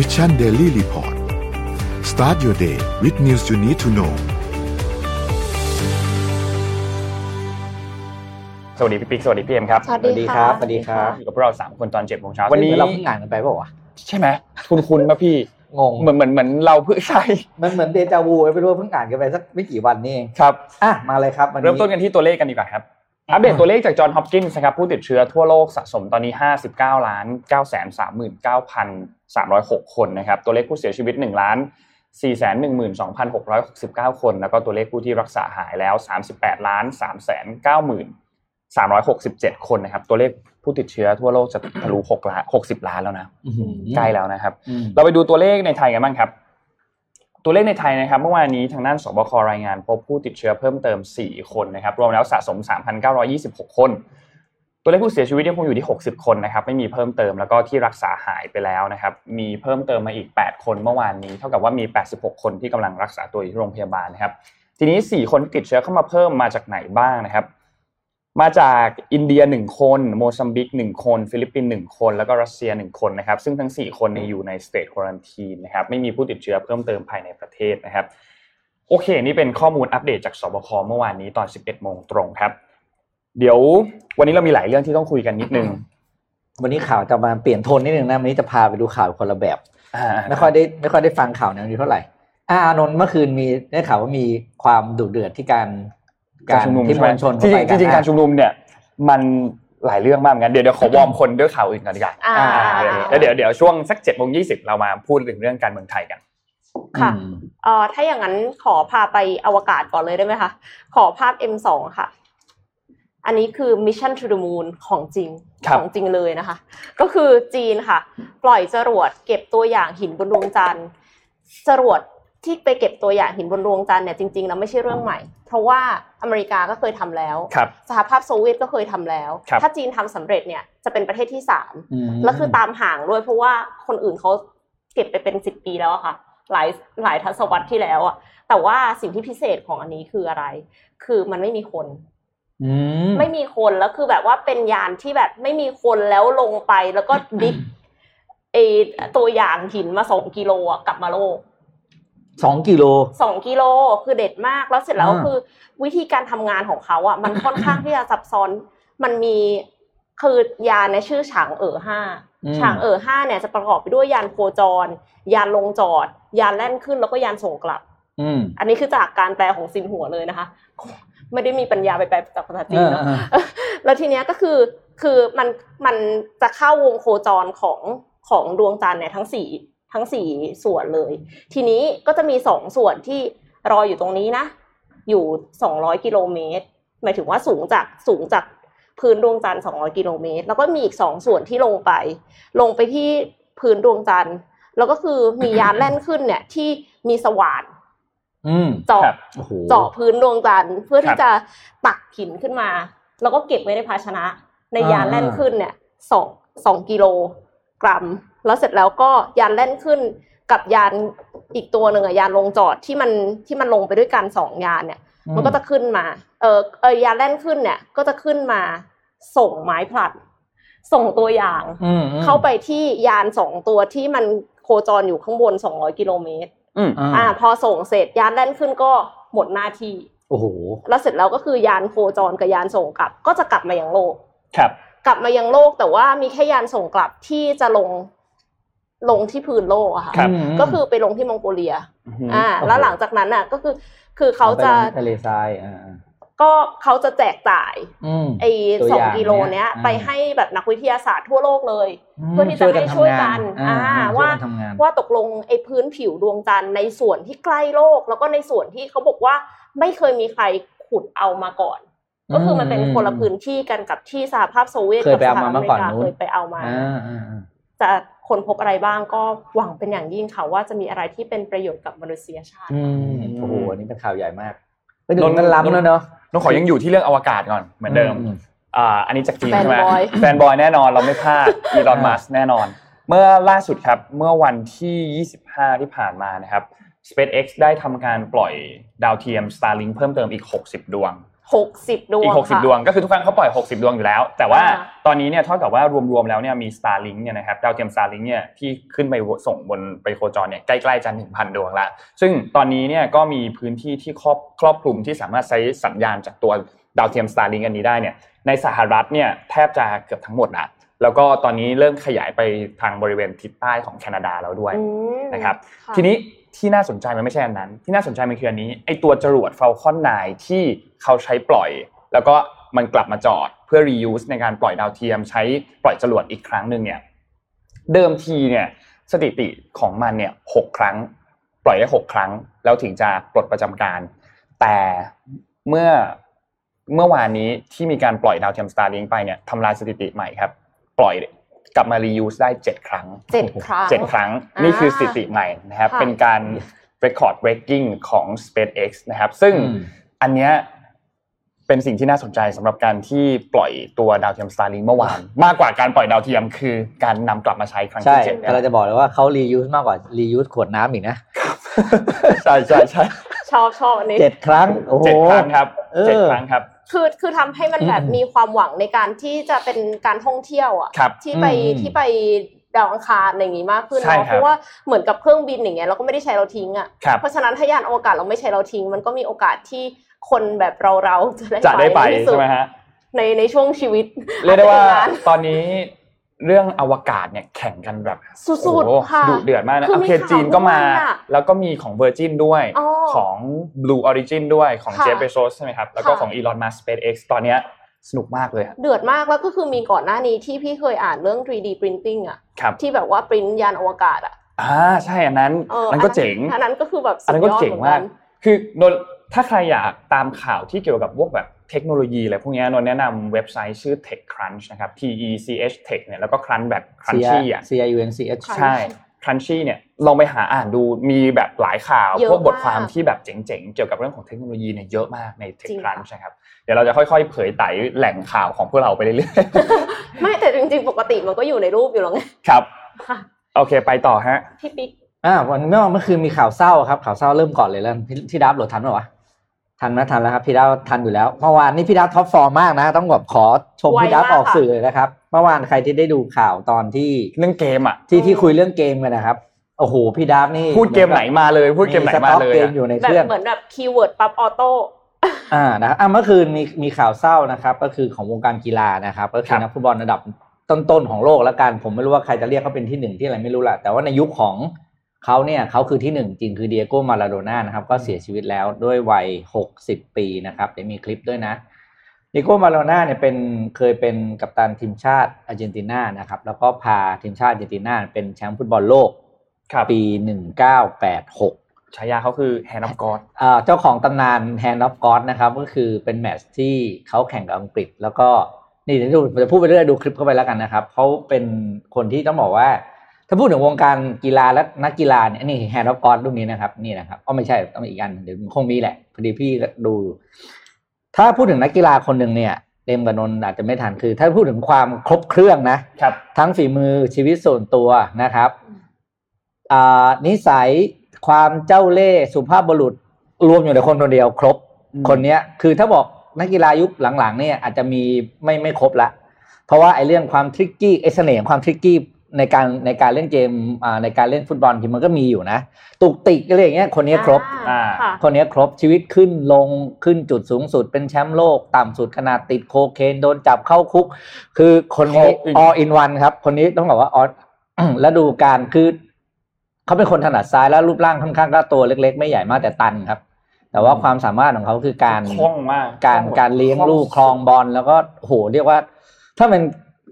Mission Daily Report start your day with news you need to know สวัสดีพี่ปิ๊กสวัสดีพี่เอ็มครับ สวัสดีครับ สวัสดีครับ อยู่กับพวกเราสามคนตอนเจ็ดโมงเช้าวันนี้วันนี้เราเพิ่งอ่านกันไปเปล่าวะใช่ไหมคุณคุณมาพี่งงเหมือนเหมือนเหมือนเราเพิ่งใช่ มันเหมือนเดจาวูไม่รู้ว่าเพิ่งอ่านกันไปสักไม่กี่วันนี่เอง ครับ อะมาเลยครับวันนี้เริ่มต้นกันที่ตัวเลขกันดีกว่าครับ อัปเดตตัวเลขจากจอห์นฮอปกินส์นะครับผู้ติดเชื้อทั่วโลกสะสมตอนนี้ 59ล้าน9 3 9 306 คนนะครับตัวเลขผู้เสียชีวิต1ล้าน4 1 2 6 6 9 คน แล้วก็ตัวเลขผู้ที่รักษาหายแล้ว 38ล้าน3 9 367 คนนะครับ ตัวเลขผู้ติดเชื้อทั่วโลกจะทะลุ6ล้าน60 ล้านแล้วนะอื้อหือใกล้แล้วนะครับอืมเราไปดูตัวเลขในไทยกันบ้างครับ ตัวเลขในไทยนะครับเมื่อวานนี้ทางด้านสบครายงานพบผู้ติดเชื้อเพิ่มเติม 4 คนนะครับรวมแล้วสะสม 3,926 คน ตัวเลขผู้เสียชีวิตยังคงอยู่ที่ 60 คนนะครับไม่มีเพิ่มเติมแล้วก็ที่รักษาหายไปแล้วนะครับมีเพิ่มเติมมาอีก 8 คนเมื่อวานนี้ เท่ากับว่ามี 86 คนที่กำลังรักษาตัวอยู่ที่โรงพยาบาลนะครับทีนี้ 4 คนที่ติดเชื้อเข้ามาเพิ่มมาจากไหนบ้างนะครับ มาจากอินเดีย1คนโมซัมบิก1คน ฟิลิปปินส์1คน แล้วก็รัสเซีย1คนนะครับ ซึ่งทั้ง 4 คนเนยอยู่ในสเต e ควอนตีนนะครับไม่มีผู้ติดเชื้อเพิ่มเติมภายในประเทศนะครับ โอเค นี่เป็นข้อมูลอัปเดตจากสบคเมื่อวานนี้ตอน 11โมงตรงครับ เดี๋ยววันนี้เรามีหลายเรื่องที่ต้องคุยกันนิดนึง วันนี้ข่าวจะมาเปลี่ยนโทนนิดนึงนะวันนี้จะพาไปดูข่าวคนละแบบอ่าไม่ค่อยได้ไม่ค่อยได้ฟังข่าวแนวนี้เท่าไหร่อ่าอานนท์เมื่อคืนมีได้ข่าวว่ามีความดุเดือดที่การ การชุมนุมที่ใช่มไหมวลชนจริงเข้ๆจริงๆไปการชุมนุมเนี่ยมันหลายเรื่องมากเหมือนกันเดี๋ยวเดี๋ยวขอวอร์มคนด้วยข่าวอื่นก่อนดีกว่าอ่าแล้วเดี๋ยวเดี๋ยวช่วงสักเจ็ดโมงยี่สิบเรามาพูดถึงเรื่องการเมืองไทยกันค่ะอืมเอ่อถ้าอย่างนั้นขอพาไปอวกาศก่อนเลยได้ไหมคะ ขอภาพ M2 ค่ะ อันนี้คือ Mission to the Moon ของจริงครับของจริงเลยนะคะ ก็คือจีนค่ะ ปล่อยจรวดเก็บตัวอย่างหินบนดวงจันทร์จรวด ที่ไปเก็บตัวอย่างหินบนดวงจันทร์เนี่ยจริงๆแล้วไม่ใช่เรื่องใหม่ เพราะว่าอเมริกาก็เคยทำแล้วครับสหภาพโซเวียตก็เคยทำแล้วครับถ้าจีนทำสำเร็จเนี่ยจะเป็นประเทศที่สามอืมแล้วคือตามห่างด้วยเพราะว่าคนอื่นเขาเก็บไปเป็นสิบปีแล้วอะค่ะ หลายหลายทศวรรษที่แล้วอะแต่ว่าสิ่งที่พิเศษของอันนี้คืออะไร คือมันไม่มีคนอืมไม่มีคนแล้วคือแบบว่าเป็นยานที่แบบไม่มีคนแล้วลงไปแล้วก็ดิฟเอตัวอย่างหินมาสองกิโลอะกลับมาโลก สองกิโลสองกิโลคือเด็ดมากแล้วเสร็จแล้วอ่าคือวิธีการทำงานของเขาอะมันค่อนข้างที่จะซับซ้อนมันมีคือยานในชื่อฉางเอ๋อห้าอืมฉางเอ๋อห้าเนี่ยจะประกอบไปด้วยยานโคจร ยานลงจอด ยานแล่นขึ้นแล้วก็ยานส่งกลับอืมอันนี้คือจากการแปลของซินหัวเลยนะคะ ไม่ได้มีปัญญาไปแปลจากภาษาจีนเนาะอ่าอ่าแล้วทีเนี้ยก็คือคือมันมันจะเข้าวงโคจรของของดวงจันทร์เนี่ยทั้งสี่ ทั้งสี่ส่วนเลย ทีนี้ก็จะมีสองส่วนที่รออยู่ตรงนี้นะ อยู่สองร้อยกิโลเมตร หมายถึงว่าสูงจากสูงจากพื้นดวงจันทร์สองร้อยกิโลเมตร แล้วก็มีอีกสองส่วนที่ลงไป ลงไปที่พื้นดวงจันทร์ แล้วก็คือมียานแล่นขึ้นเนี่ยที่มีสว่านอืมเจาะครับโอ้โหเจาะพื้นดวงจันทร์เพื่อครัที่บจะตักหินขึ้นมา แล้วก็เก็บไว้ในภาชนะ ในยานแล่นขึ้นเนี่ยสองสองกิโลกรัม แล้วเสร็จแล้วก็ยานแล่นขึ้นกับยานอีกตัวหนึ่งอะยานลงจอดที่มันที่มันลงไปด้วยกันสองยานเนี่ย มันก็จะขึ้นมา เออเออยานแล่นขึ้นเนี่ย ก็จะขึ้นมาส่งไม้ผลัด ส่งตัวอย่างอืมอืมเข้าไปที่ยานสองตัวที่มันโคจรอยู่ข้างบนสองร้อยกิโลเมตรอืมอ่า พอส่งเสร็จยานแล่นขึ้นก็หมดหน้าที่โอ้โหแล้วเสร็จแล้วก็คือยานโคจรกับยานส่งกลับ ก็จะกลับมายังโลก ครับ กลับมายังโลกแต่ว่ามีแค่ยานส่งกลับที่จะลง ลงที่พื้นโลกอะค่ะ ครับ ก็คือไปลงที่มองโกเลียมอ่าโอ้โหแล้วหลังจากนั้นอะก็คือ คือเขาจะอไปลงที่ทะเลทรายอ่าก็เขาจะแจกจ่ายอืมไอ้ตัวสองอย่างกิโลเนี้ยเนี่ยไปให้แบบนักวิทยาศาสตร์ทั่วโลกเลยมเพื่อที่จะให้ช่วยกันทำงอ่าช่ยว่ากันทำงานว่าตกลงไอ้พื้นผิวดวงจันทร์ในส่วนที่ใกล้โลก แล้วก็ในส่วนที่เขาบอกว่าไม่เคยมีใครขุดเอามาก่อน ก็คือมันเป็นคนละพื้นที่กันกับที่สหภาพโซเวียตเคยกับไปสเอาหรัฐมาอเมริเมื่อก่อนกานู้นเคยไปเอามาอ่าอ่าอ่าจะ คนพบอะไรบ้างก็หวังเป็นอย่างยิ่งค่ะว่าจะมีอะไรที่เป็นประโยชน์กับมนุษยชาติอืมโอ้โหอันนี้เป็นข่าวใหญ่มากไปดูกันล้ำแล้วเนาะน้องขอยังอยู่ที่เรื่องอวกาศก่อนเหมือนเดิมอืมอ่าอันนี้จากจีนแฟนใช่ไหมบอยแฟนบอยแน่นอนเราไม่พลาดอีลอนมัสแน่นอน เมื่อล่าสุดครับเมื่อวันที่ 25 ที่ผ่านมานะครับ SpaceX ได้ทำการปล่อยดาวเทียม Starlink เพิ่มเติมอีก 60 ดวง หกสิบดวงอีก 60ค่ะดวงก็คือทุกครั้งเขาปล่อย 60 ดวงอยู่แล้ว แต่ว่าอ่าตอนนี้เนี่ยเท่ากับว่ารวมๆแล้วเนี่ยมี Starlink เนี่ยนะครับดาวเทียม Starlink เนี่ยที่ขึ้นไปส่งบนไปโคจรเนี่ยใกล้ๆจะ1,000 ดวงละซึ่งตอนนี้เนี่ยก็มีพื้นที่ที่ครอบครอบคลุมที่สามารถใช้สัญญาณจากตัวดาวเทียม Starlink อันนี้ได้เนี่ยในสหรัฐเนี่ยแทบจะเกือบทั้งหมดละแล้วก็ตอนนี้เริ่มขยายไปทางบริเวณทิศใต้ของแคนาดาแล้วด้วยอืมนะครับค่ะทีนี้ ที่น่าสนใจมันไม่ใช่อันนั้น ที่น่าสนใจมันคืออันนี้ไอตัวจรวด Falcon 9 ที่เขาใช้ปล่อย แล้วก็มันกลับมาจอดเพื่อ reuse ในการปล่อยดาวเทียม ใช้ปล่อยจรวดอีกครั้งหนึ่งเนี่ยเดิมทีเนี่ยสถิติของมันเนี่ยหกครั้ง ปล่อยได้หกครั้ง แล้วถึงจะปลดประจำการ แต่เมื่อเมื่อวานนี้ที่มีการปล่อยดาวเทียม Starlink ไปเนี่ยทำลายสถิติใหม่ครับ ปล่อย กลับมา reuse ได้เจ็ดครั้งเจ็ดครั้งเจ็ดครั้งอ่านี่นี่คือสถิติใหม่นะครับค่ะเป็นการ record breaking ของ SpaceX นะครับ ซึ่งอืมอันเนี้ยเป็นสิ่งที่น่าสนใจสำหรับการที่ปล่อยตัวดาวเทียม Starlink เมื่อวาน มากกว่าการปล่อยดาวเทียมคือการนำกลับมาใช้ครั้งใช่ที่เจ็ดเนี่ยแต่เราจะบอกเลยว่าเขา reuse มากกว่า reuse ขวดน้ำอีกนะใช่ใช่ใช่ชอบชอบอันนี้เจ็ดครั้งโอ้โหเจ็ดครั้งครับเออเจ็ดครั้งครับ คือคือทำให้มันแบบอืมมีความหวังในการที่จะเป็นการท่องเที่ยวอะครับที่ไปอืมที่ไปดาวอังคารอะไรอย่างงี้มากขึ้นใช่เนาะครับเพราะว่าเหมือนกับเครื่องบินอย่างเงี้ยเราก็ไม่ได้ใช้เราทิ้งอะครับ เพราะฉะนั้นถ้ายานอวกาศเราไม่ใช้เราทิ้ง มันก็มีโอกาสที่คนแบบเราเราๆจะได้จะได้ไปในที่สุใช่ไหมฮะ ในในช่วงชีวิตเรียกได้ว่าอจจะอีกนน ตอนนี้ เรื่องอวกาศเนี่ยแข่งกันแบบสุดๆโอ้โหค่ะดุเดือดมากนะคือโอมีเคข่าวจีนก็มาด้วยอะแล้วก็มีของ Virgin ด้วยอ๋อของ Blue Origin ด้วยของค่ะ Jeff Bezos ใช่ไหมครับ แล้วก็ค่ะของ Elon Musk SpaceX ตอนเนี้ยสนุกมากเลยอะเดือดมากแล้วก็คือมีก่อนหน้านี้ที่พี่เคยอ่านเรื่อง 3D printing อะครับที่แบบว่าปริ้นยานอวกาศอะอ่าใช่อันนั้นเอออันนั้นก็เจ๋งอันนั้นก็คือแบบสุอันดนั้นยก็อดเจ๋งเหมือนมากักนคือโดนถ้าใครอยากตามข่าวที่เกี่ยวกับพวกแบบ เทคโนโลยีอะไรพวกเนี้ยนนท์แนะนำเว็บไซต์ชื่อ TechCrunch นะครับ T E C H Tech เนี่ยแล้วก็ Crunch แบบ Crunchy อะ C I U N C H ค่ะใช่ Crunchy เนี่ยลองไปหาอ่านดูมีแบบหลายข่าวเยอะพวกบทความมากที่แบบเจ๋งๆ เกี่ยวกับเรื่องของเทคโนโลยีเนี่ยเยอะมากในจริง TechCrunch นะครับเดี๋ยวเราจะค่อยๆ เผยไต๋แหล่งข่าวของพวกเราไปเรื่อยไม่แต่จริงๆ ปกติมันก็อยู่ในรูปอยู่แล้วไงๆครับค่ะโอเคไปต่อฮะพี่ปิ๊กอ่าวันเมื่อเมื่อคืนมีข่าวเศร้าครับข่าวเศร้าเริ่มก่อนเลยแล้วพี่พี่ดับโหลดทันไหมวะ ทันไหมทันแล้วครับพี่ดับทันอยู่แล้วเมื่อวานนี้พี่ดับ top form มากนะ ต้องแบบขอชมไวพี่ดับมากออกค่ะสื่อเลยนะครับเมื่อวานใครที่ได้ดูข่าวตอนที่เรื่องเกมอะที่ที่คุยเรื่องเกมกันนะครับโอ้โหพี่ดับนี่พูดเกมไหนมาเลยพูดเกมไหนมาเลยสต็อกเกมอะอยู่ในเคบรื่องแบบเหมือนแบบ keyword ปั๊บ autoอ่านะครับอะเมื่อคืนมีมีข่าวเศร้านะครับ ก็คือของวงการกีฬานะครับก็คือครับนักฟุตบอลระดับต้นๆของโลกแล้วกันผมไม่รู้ว่าใครจะเรียกเขาเป็นที่หนึ่งที่อะไรไม่รู้แหละแต่ว่าในยุคของ เขาเนี่ยเขาคือที่หนึ่งจริงคือดิเอโก้มาราโดน่านะครับ ก็เสียชีวิตแล้วด้วยวัยหกสิบปีนะครับเดี๋ยวมีคลิปด้วยนะดิเอโก้มาราโดน่าเนี่ยเป็นเคยเป็นกัปตันทีมชาติอาร์เจนตินานะครับ แล้วก็พาทีมชาติอาร์เจนตินาเป็นแชมป์ฟุตบอลโลกครับปีหนึ่งเก้าแปดหกฉายาเขาคือ Hand of God อ่าเจ้าของตำนาน Hand of God นะครับ ก็คือเป็นแมตช์ที่เขาแข่งกับอังกฤษ แล้วก็นี่เดี๋ยวดูจะพูดไปเรื่อยดูคลิปเข้าไปแล้วกันนะครับเขาเป็นคนที่ต้องบอกว่า ถ้าพูดถึงวงการกีฬาและนักกีฬาเนี่ยนี่ Hand of God รูปนี้นะครับ นี่นะครับก็ไม่ใช่ต้องอีกอันเดี๋ยวคงมีแหละพอดีพี่ก็ดู ถ้าพูดถึงนักกีฬาคนหนึ่งเนี่ยเต็มกับนนท์อาจจะไม่ทันคือ ถ้าพูดถึงความครบเครื่องนะครับ ทั้งฝีมือชีวิตส่วนตัวนะครับอ่านิสัยความเจ้าเล่ห์สุภาพบุรุษ รวมอยู่ในคนคนเดียวครบอืมคนเนี้ย คือถ้าบอกนักกีฬายุคหลังๆเนี่ยอาจจะมีไม่ไม่ครบละ เพราะว่าไอ้เรื่องความทริกกี้ไอ้เสน่ห์ของความทริกกี้ ในการในการเล่นเกมอ่าในการเล่นฟุตบอลที่มันก็มีอยู่นะ ตุกติกอะไรอย่างเงี้ยคนเนี้ยครบอ่าอ่าค่ะคนนี้ครบชีวิตขึ้นลงขึ้นจุดสูงสุดเป็นแชมป์โลก ต่ำสุดขนาดติดโคเคนโดนจับเข้าคุก คือคนนี้ครบจริง all in one ครับ คนนี้ต้องบอกว่า all แล้วดูการคือเขาเป็นคนถนัดซ้ายแล้วรูปร่างค่อนข้างก็ตัวเล็ก ๆ ไม่ใหญ่มากแต่ตันครับแต่ว่าความสามารถของเขาคือการคล่องมากการคล่องการเลี้ยงลูกคลองบอลแล้วก็โหเรียกว่า ถ้าเป็น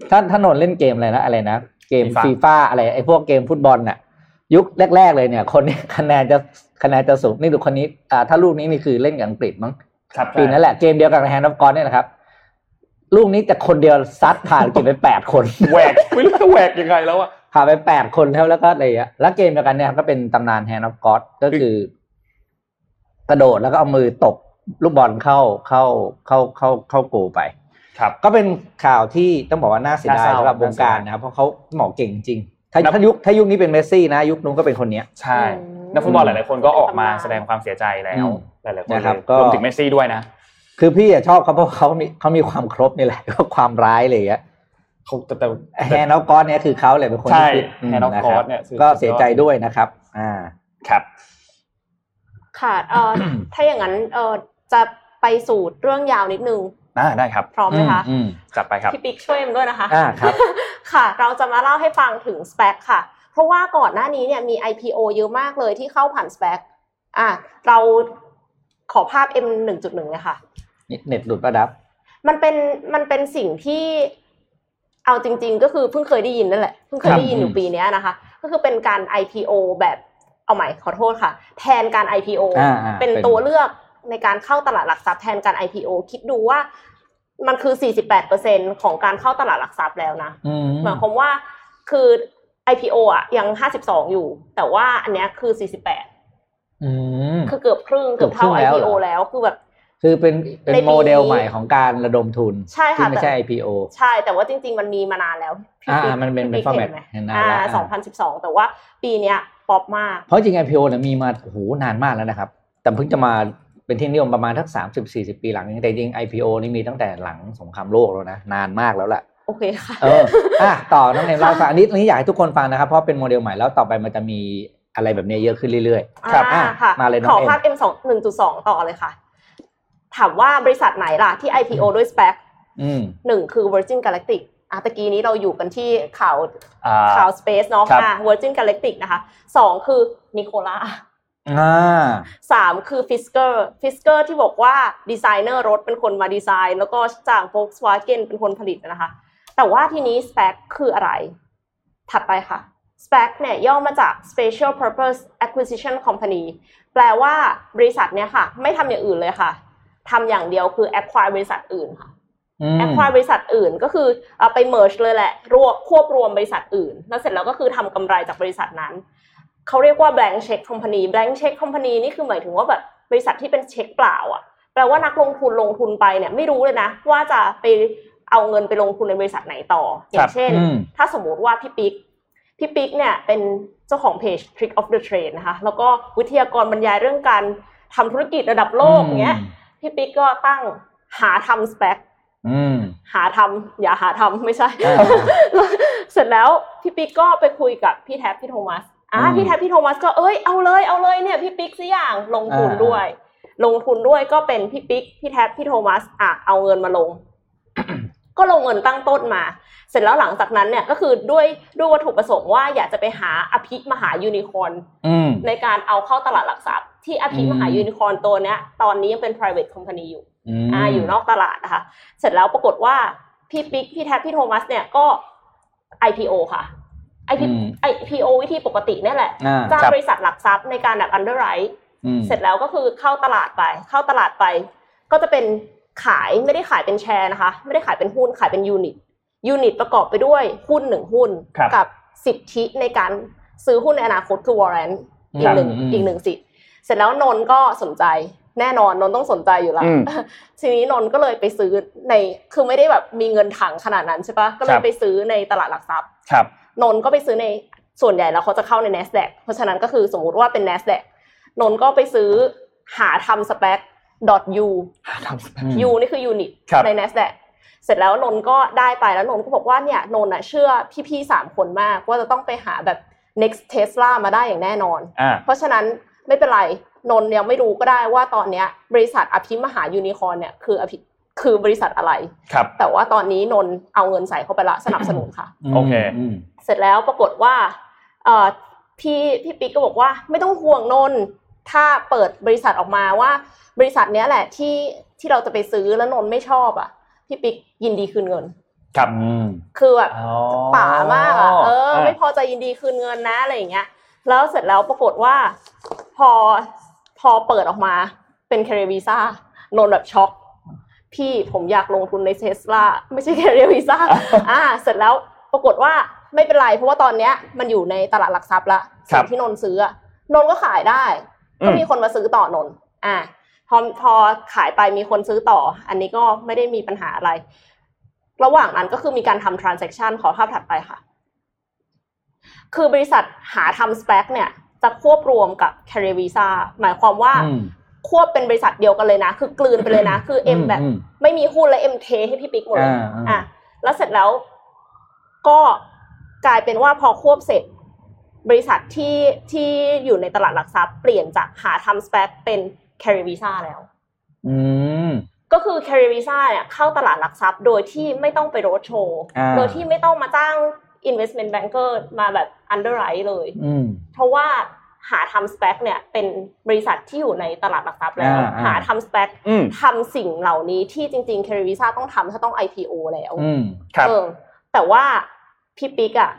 ถ้าถ้านนท์เล่นเกมอะไรนะอะไรนะ เกม FIFA ฟีฟ่าอะไรไอ้พวกเกมฟุตบอลน่ะ ยุคแรก ๆ เลยเนี่ย คนนี้คะแนนจะคะแนนจะสูงนี่ดูคนนี้อ่าถ้าลูกนี้นี่คือเล่นกับอังกฤษมั้งครับปีนั้นแหละเกมเดียวกับ Hand of God เนี่ยนะครับลูกนี้แต่คนเดียวซัดผ่านอังกฤษไปแปดคนแหวกไม่รู้จะแหวกยังไงแล้วอะผ่านไปแปดคนแล้วแล้วก็อะไรอะแล้วเกมเดียวกันเนี่ยก็เป็นตำนาน Hand of God ก็คือ กระโดดแล้วก็เอามือตบลูกบอลเข้าเข้าเข้าเข้าเข้าโกลไป ครับก็เป็นข่าวที่ต้องบอกว่าน่าเสียดายน่าเศร้าสำหรับวงการน่าเสียดายนะครับเพราะเขาหมอเก่งจริงถ้านับถ้ายุคถ้ายุคนี้เป็นเมสซี่นะ ยุคนู้นก็เป็นคนเนี้ยใช่อืมนักฟุตบอลหลาย ๆ คนก็ออกมาแสดงความเสียใจแล้วอืมหลาย ๆ คนนะครับเลยก็รวมถึงเมสซี่ด้วยนะ คือพี่อะชอบเขาเพราะเขามีเขามีความครบนี่แหละก็ความร้ายเลยอะเขาแต่แต่ Hand of God เนี่ยคือเขาเลยเป็นคนที่ใช่คิดม Hand of ะครับ God เนี่ยคือก็เสียใจด้วยนะครับ อ่าครับ ค่ะเอ่อถ้าอย่างนั้นเอ่อจะไปสู่เรื่องยาวนิดนึง อ่าได้ครับ พร้อมไหมคะอืมจัดไปครับพี่ปิ๊กช่วยเอ็มด้วยนะคะอ่าครับค่ะ เราจะมาเล่าให้ฟังถึง SPAC ค่ะ เพราะว่าก่อนหน้านี้เนี่ยมี IPO เยอะมากเลยที่เข้าผ่าน SPAC อะเราขอภาพ M 1.1เลยค่ะเน็ตหลุดประดับ มันเป็นมันเป็นสิ่งที่เอาจริง ๆ ก็คือเพิ่งเคยได้ยินนั่นแหละเพิ่งเคยได้ยินอยู่ปีเนี้ยนะคะ ก็คือเป็นการ IPO แบบเอาใหม่ขอโทษค่ะ แทนการ IPO อ่าอ่าเป็นเป็นตัวเลือก ในการเข้าตลาดหลักทรัพย์แทนการ IPO คิดดูว่ามันคือ 48%ของการเข้าตลาดหลักทรัพย์แล้วนะอืมหมายความว่าคือ IPO อะยัง 52 อยู่ แต่ว่าอันเนี้ยคือ 48อืมคือเกือบครึ่งเกือบเท่าเกือบครึ่งแล้วเหร IPO อแล้วคือแบบคือเป็นเป็นในปีโมเดลใหม่ของการระดมทุนใช่ค่ะที่ไม่ใช่แต่ IPO ใช่แต่ว่าจริง ๆ มันมีมานานแล้วพี่อ่าปิ๊กมันเป็นพี่เป็นปิ๊ก format ห็ไหมเห็นนานอ่าแล้วอ่า2012แต่ว่าปีเนี้ยป๊อปมาก เพราะจริง IPO เนี่ยมีมาโอ้โหนานมากแล้วนะครับ แต่เพิ่งจะมา เป็นที่นิยมประมาณทักสามสิบสี่สิบปีหลังเองแต่จริง IPO นี่มีตั้งแต่หลังสงครามโลกแล้วนะนานมากแล้วแหละโอเคค่ะเอออะต่อน้องเนมเล่าให้ฟังอันนี้อันนี้อยากให้ทุกคนฟังนะครับเพราะเป็นโมเดลใหม่แล้วต่อไปมันจะมีอะไรแบบนี้เยอะขึ้นเรื่อยครับอะค่ะมาเลยน้ขอองเอ็มภาพ M 2 1.2ต่อเลยค่ะ ถามว่าบริษัทไหนล่ะที่ IPO ด้วย SPAC ๆอืมหนึ่งคือ Virgin Galactic อะตะกี้นี้เราอยู่กันที่ข่าวอ่าข่าว Space เนาะครับอะ Virgin Galactic นะคะสองคือ Nikola อ่า สามคือ Fisker Fisker ที่บอกว่าดีไซเนอร์รถเป็นคนมาดีไซน์ แล้วก็จ้าง Volkswagen เป็นคนผลิตนะคะ แต่ว่าทีนี้ SPAC คืออะไร ถัดไปค่ะ SPAC เนี่ยย่อมาจาก Special Purpose Acquisition Company แปลว่าบริษัทเนี่ยค่ะ ไม่ทำอย่างอื่นเลยค่ะทำอย่างเดียวคือ acquire บริษัทอื่นค่ะอืม acquire บริษัทอื่นก็คือเอาไป merge เลยแหละ รวบควบรวมบริษัทอื่น แล้วเสร็จแล้วก็คือทำกำไรจากบริษัทนั้น เขาเรียกว่า blank check company blank check company นี่คือหมายถึงว่าแบบบริษัทที่เป็นเช็คเปล่าอะแปลว่านักลงทุนลงทุนไปเนี่ยไม่รู้เลยนะ ว่าจะไปเอาเงินไปลงทุนในบริษัทไหนต่อ อย่างเช่นอืมถ้าสมมุติว่าพี่ปิ๊กพี่ปิ๊กเนี่ยเป็นเจ้าของเพจ Trick of the Trade นะคะ แล้วก็วิทยากรบรรยายเรื่องการทำธุรกิจระดับโลกเงี้ยพี่ปิ๊กก็ตั้งหาทำ SPAC อืมหาทำอย่าหาทำไม่ใช่อ่าเสร็จแล้วพี่ปิ๊กก็ไปคุยกับพี่แท็บพี่โทมัส อะอืมพี่แท็บพี่โทมัสก็เอ้ยเอาเลยเอาเลยเนี่ยพี่ปิ๊กสิอยากลงทุนอ่าด้วย ลงทุนด้วยก็เป็นพี่ปิ๊กพี่แท็บพี่โทมัสอะเอาเงินมาลง ก็ลงเงินตั้งต้นมา เสร็จแล้วหลังจากนั้นเนี่ยก็คือด้วยด้วยวัตถุประสงค์ว่าอยากจะไปหาอภิมหายูนิคอร์นอืมในการเอาเข้าตลาดหลักทรัพย์ที่อภิมหาอืมยูนิคอร์นตัวเนี้ย ตอนนี้ยังเป็น private company อยู่อืมอ่าอยู่นอกตลาดนะคะ เสร็จแล้วปรากฏว่าพี่ปิ๊กพี่แท็บพี่โทมัสเนี่ยก็ IPO ค่ะ IP อืม IPO วิธีปกติเนี่ยแหละอ่าจ้างครับบริษัทหลักทรัพย์ในการแบบ underwrite อืมเสร็จแล้วก็คือเข้าตลาดไป เข้าตลาดไป ก็จะเป็นขายไม่ได้ขายเป็นแชร์นะคะ ไม่ได้ขายเป็นหุ้นขายเป็นยูนิตยูนิตประกอบไปด้วยหุ้นหนึ่งหุ้นครับกับสิทธิในการซื้อหุ้นในอนาคตคือวอร์เรนอีกหนึ่งอืมอีกหนึ่งสิทธิ์เสร็จแล้วนนท์ก็สนใจแน่นอนนนท์ต้องสนใจอยู่แล้วอืมทีนี้นนท์ก็เลยไปซื้อในคือไม่ได้แบบมีเงินถังขนาดนั้นใช่ปะก็เลครัยบไปซื้อในตลาดหลักทรัพย์ครับ นนท์ก็ไปซื้อในส่วนใหญ่แล้วเขาจะเข้าใน NASDAQ เพราะฉะนั้นก็คือสมมุติว่าเป็น NASDAQ นนท์ก็ไปซื้อหาทำ SPAC .u ทำอืม U นี่คือยูนิตครับใน NASDAQ เสร็จแล้วนนท์ก็ได้ไปแล้วนนท์ก็บอกว่าเนี่ยนนท์น่ะเชื่อพี่ๆสามคนมากว่าจะต้องไปหาแบบ next Tesla มาได้อย่างแน่นอนอ่าเพราะฉะนั้นไม่เป็นไรนนท์ยังไม่รู้ก็ได้ว่าตอนเนี้ยบริษัทอภิมหายูนิคอร์นเนี่ยคืออภิ คือบริษัทอะไรครับ แต่ว่าตอนนี้นนท์เอาเงินใส่เข้าไปละสนับสนุนค่ะโอเคมเสร็จแล้วปรากฏว่าเอ่อพี่พี่ปิ๊กก็บอกว่าไม่ต้องห่วงนนท์ถ้าเปิดบริษัทออกมาว่า บริษัทเนี้ยแหละที่ที่เราจะไปซื้อแล้วนนท์ไม่ชอบอะพี่ปิ๊กยินดีคืนเงินครับอืมคือแบบอ๋อป่ามากอะเอออะไม่พอใจยินดีคืนเงินนะอะไรอย่างเงี้ย แล้วเสร็จแล้วปรากฏว่า พอพอเปิดออกมาเป็นแคเรวีซ่านนท์แบบช็อก พี่ผมอยากลงทุนในเทสลาไม่ใช่แคเรวีซ่าอ่า เสร็จแล้วปรากฏว่าไม่เป็นไรเพราะว่าตอนเนี้ยมันอยู่ในตลาดหลักทรัพย์ละครัสิ่บงที่นนท์ซื้ออะนนท์ก็ขายได้อืมก็มีคนมาซื้อต่อนนท์อ่าพอพอขายไปมีคนซื้อต่อ อันนี้ก็ไม่ได้มีปัญหาอะไร ระหว่างนั้นก็คือมีการทำ transaction ขอภาพถัดไปค่ะ คือบริษัทหาทำ SPAC เนี่ยจะควบรวมกับ Carry Visa หมายความว่าอืม ควบเป็นบริษัทเดียวกันเลยนะ คือกลืนไปเลยนะ คือเอ็มแบบอืมไม่มีหุ้นและเอ็มเทให้พี่ปิ๊กหมดเลยอ่าอ่าอะแล้วเสร็จแล้วก็กลายเป็นว่าพอควบเสร็จ บริษัทที่ที่อยู่ในตลาดหลักทรัพย์เปลี่ยนจากหาทำสเปคเป็น carry visa แล้วอืมก็คือ carry visa เนี่ยเข้าตลาดหลักทรัพย์ โดยที่ไม่ต้องไปโรดโชว์อ่าโดยที่ไม่ต้องมาจ้าง investment banker มาแบบ underwrite เลยอืมเพราะว่า หาทำสเปคเนี่ยเป็นบริษัทที่อยู่ในตลาดหลักทรัพย์แล้วอ่าอ่าหาทำสเปคอืมทำสิ่งเหล่านี้ที่จริงๆ carry visa ต้องทำถ้าต้อง IPO แล้วอืมครับเออแต่ว่าพี่ปิ๊กอะ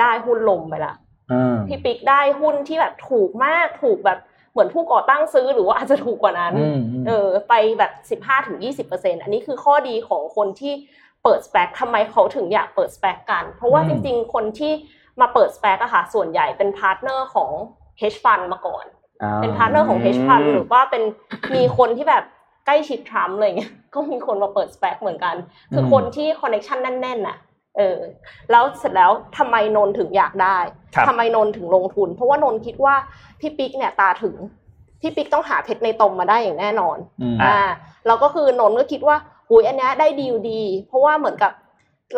ได้หุ้นลมไปละอืมพี่ปิ๊กได้หุ้นที่แบบถูกมากถูกแบบเหมือนผู้ก่อตั้งซื้อหรือว่าอาจจะถูกกว่านั้นอืมอืมเออ ไปแบบสิบห้าถึงยี่สิบเปอร์เซ็นอันนี้คือข้อดีของคนที่เปิด SPAC ทำไมเขาถึงอยากเปิด SPAC กัน เพราะว่าอืมจริง ๆ คนที่ มาเปิด SPAC อะค่ะ ส่วนใหญ่เป็น partner ของ hedge fund มาก่อนอ่าเป็น partner ของ hedge fund อืมหรือว่าเป็นมีคนที่แบบใกล้ชิดทรัมป์อะไรเงี้ย ก็มีคนมาเปิด SPAC เหมือนกัน คือคนที่คอนเน c t ชันแน่นๆน่ะ เออ แล้วเสร็จแล้วทำไมนนท์ถึงอยากได้ครับทำไมนนท์ถึงลงทุน เพราะว่านนท์คิดว่าพี่ปิ๊กเนี่ยตาถึง พี่ปิ๊กต้องหาเพชรในตมมาได้อย่างแน่นอนอืมอ่า แล้วก็คือนนท์ก็คิดว่าหุยอันเนี้ยได้ดีลดี เพราะว่าเหมือนกับ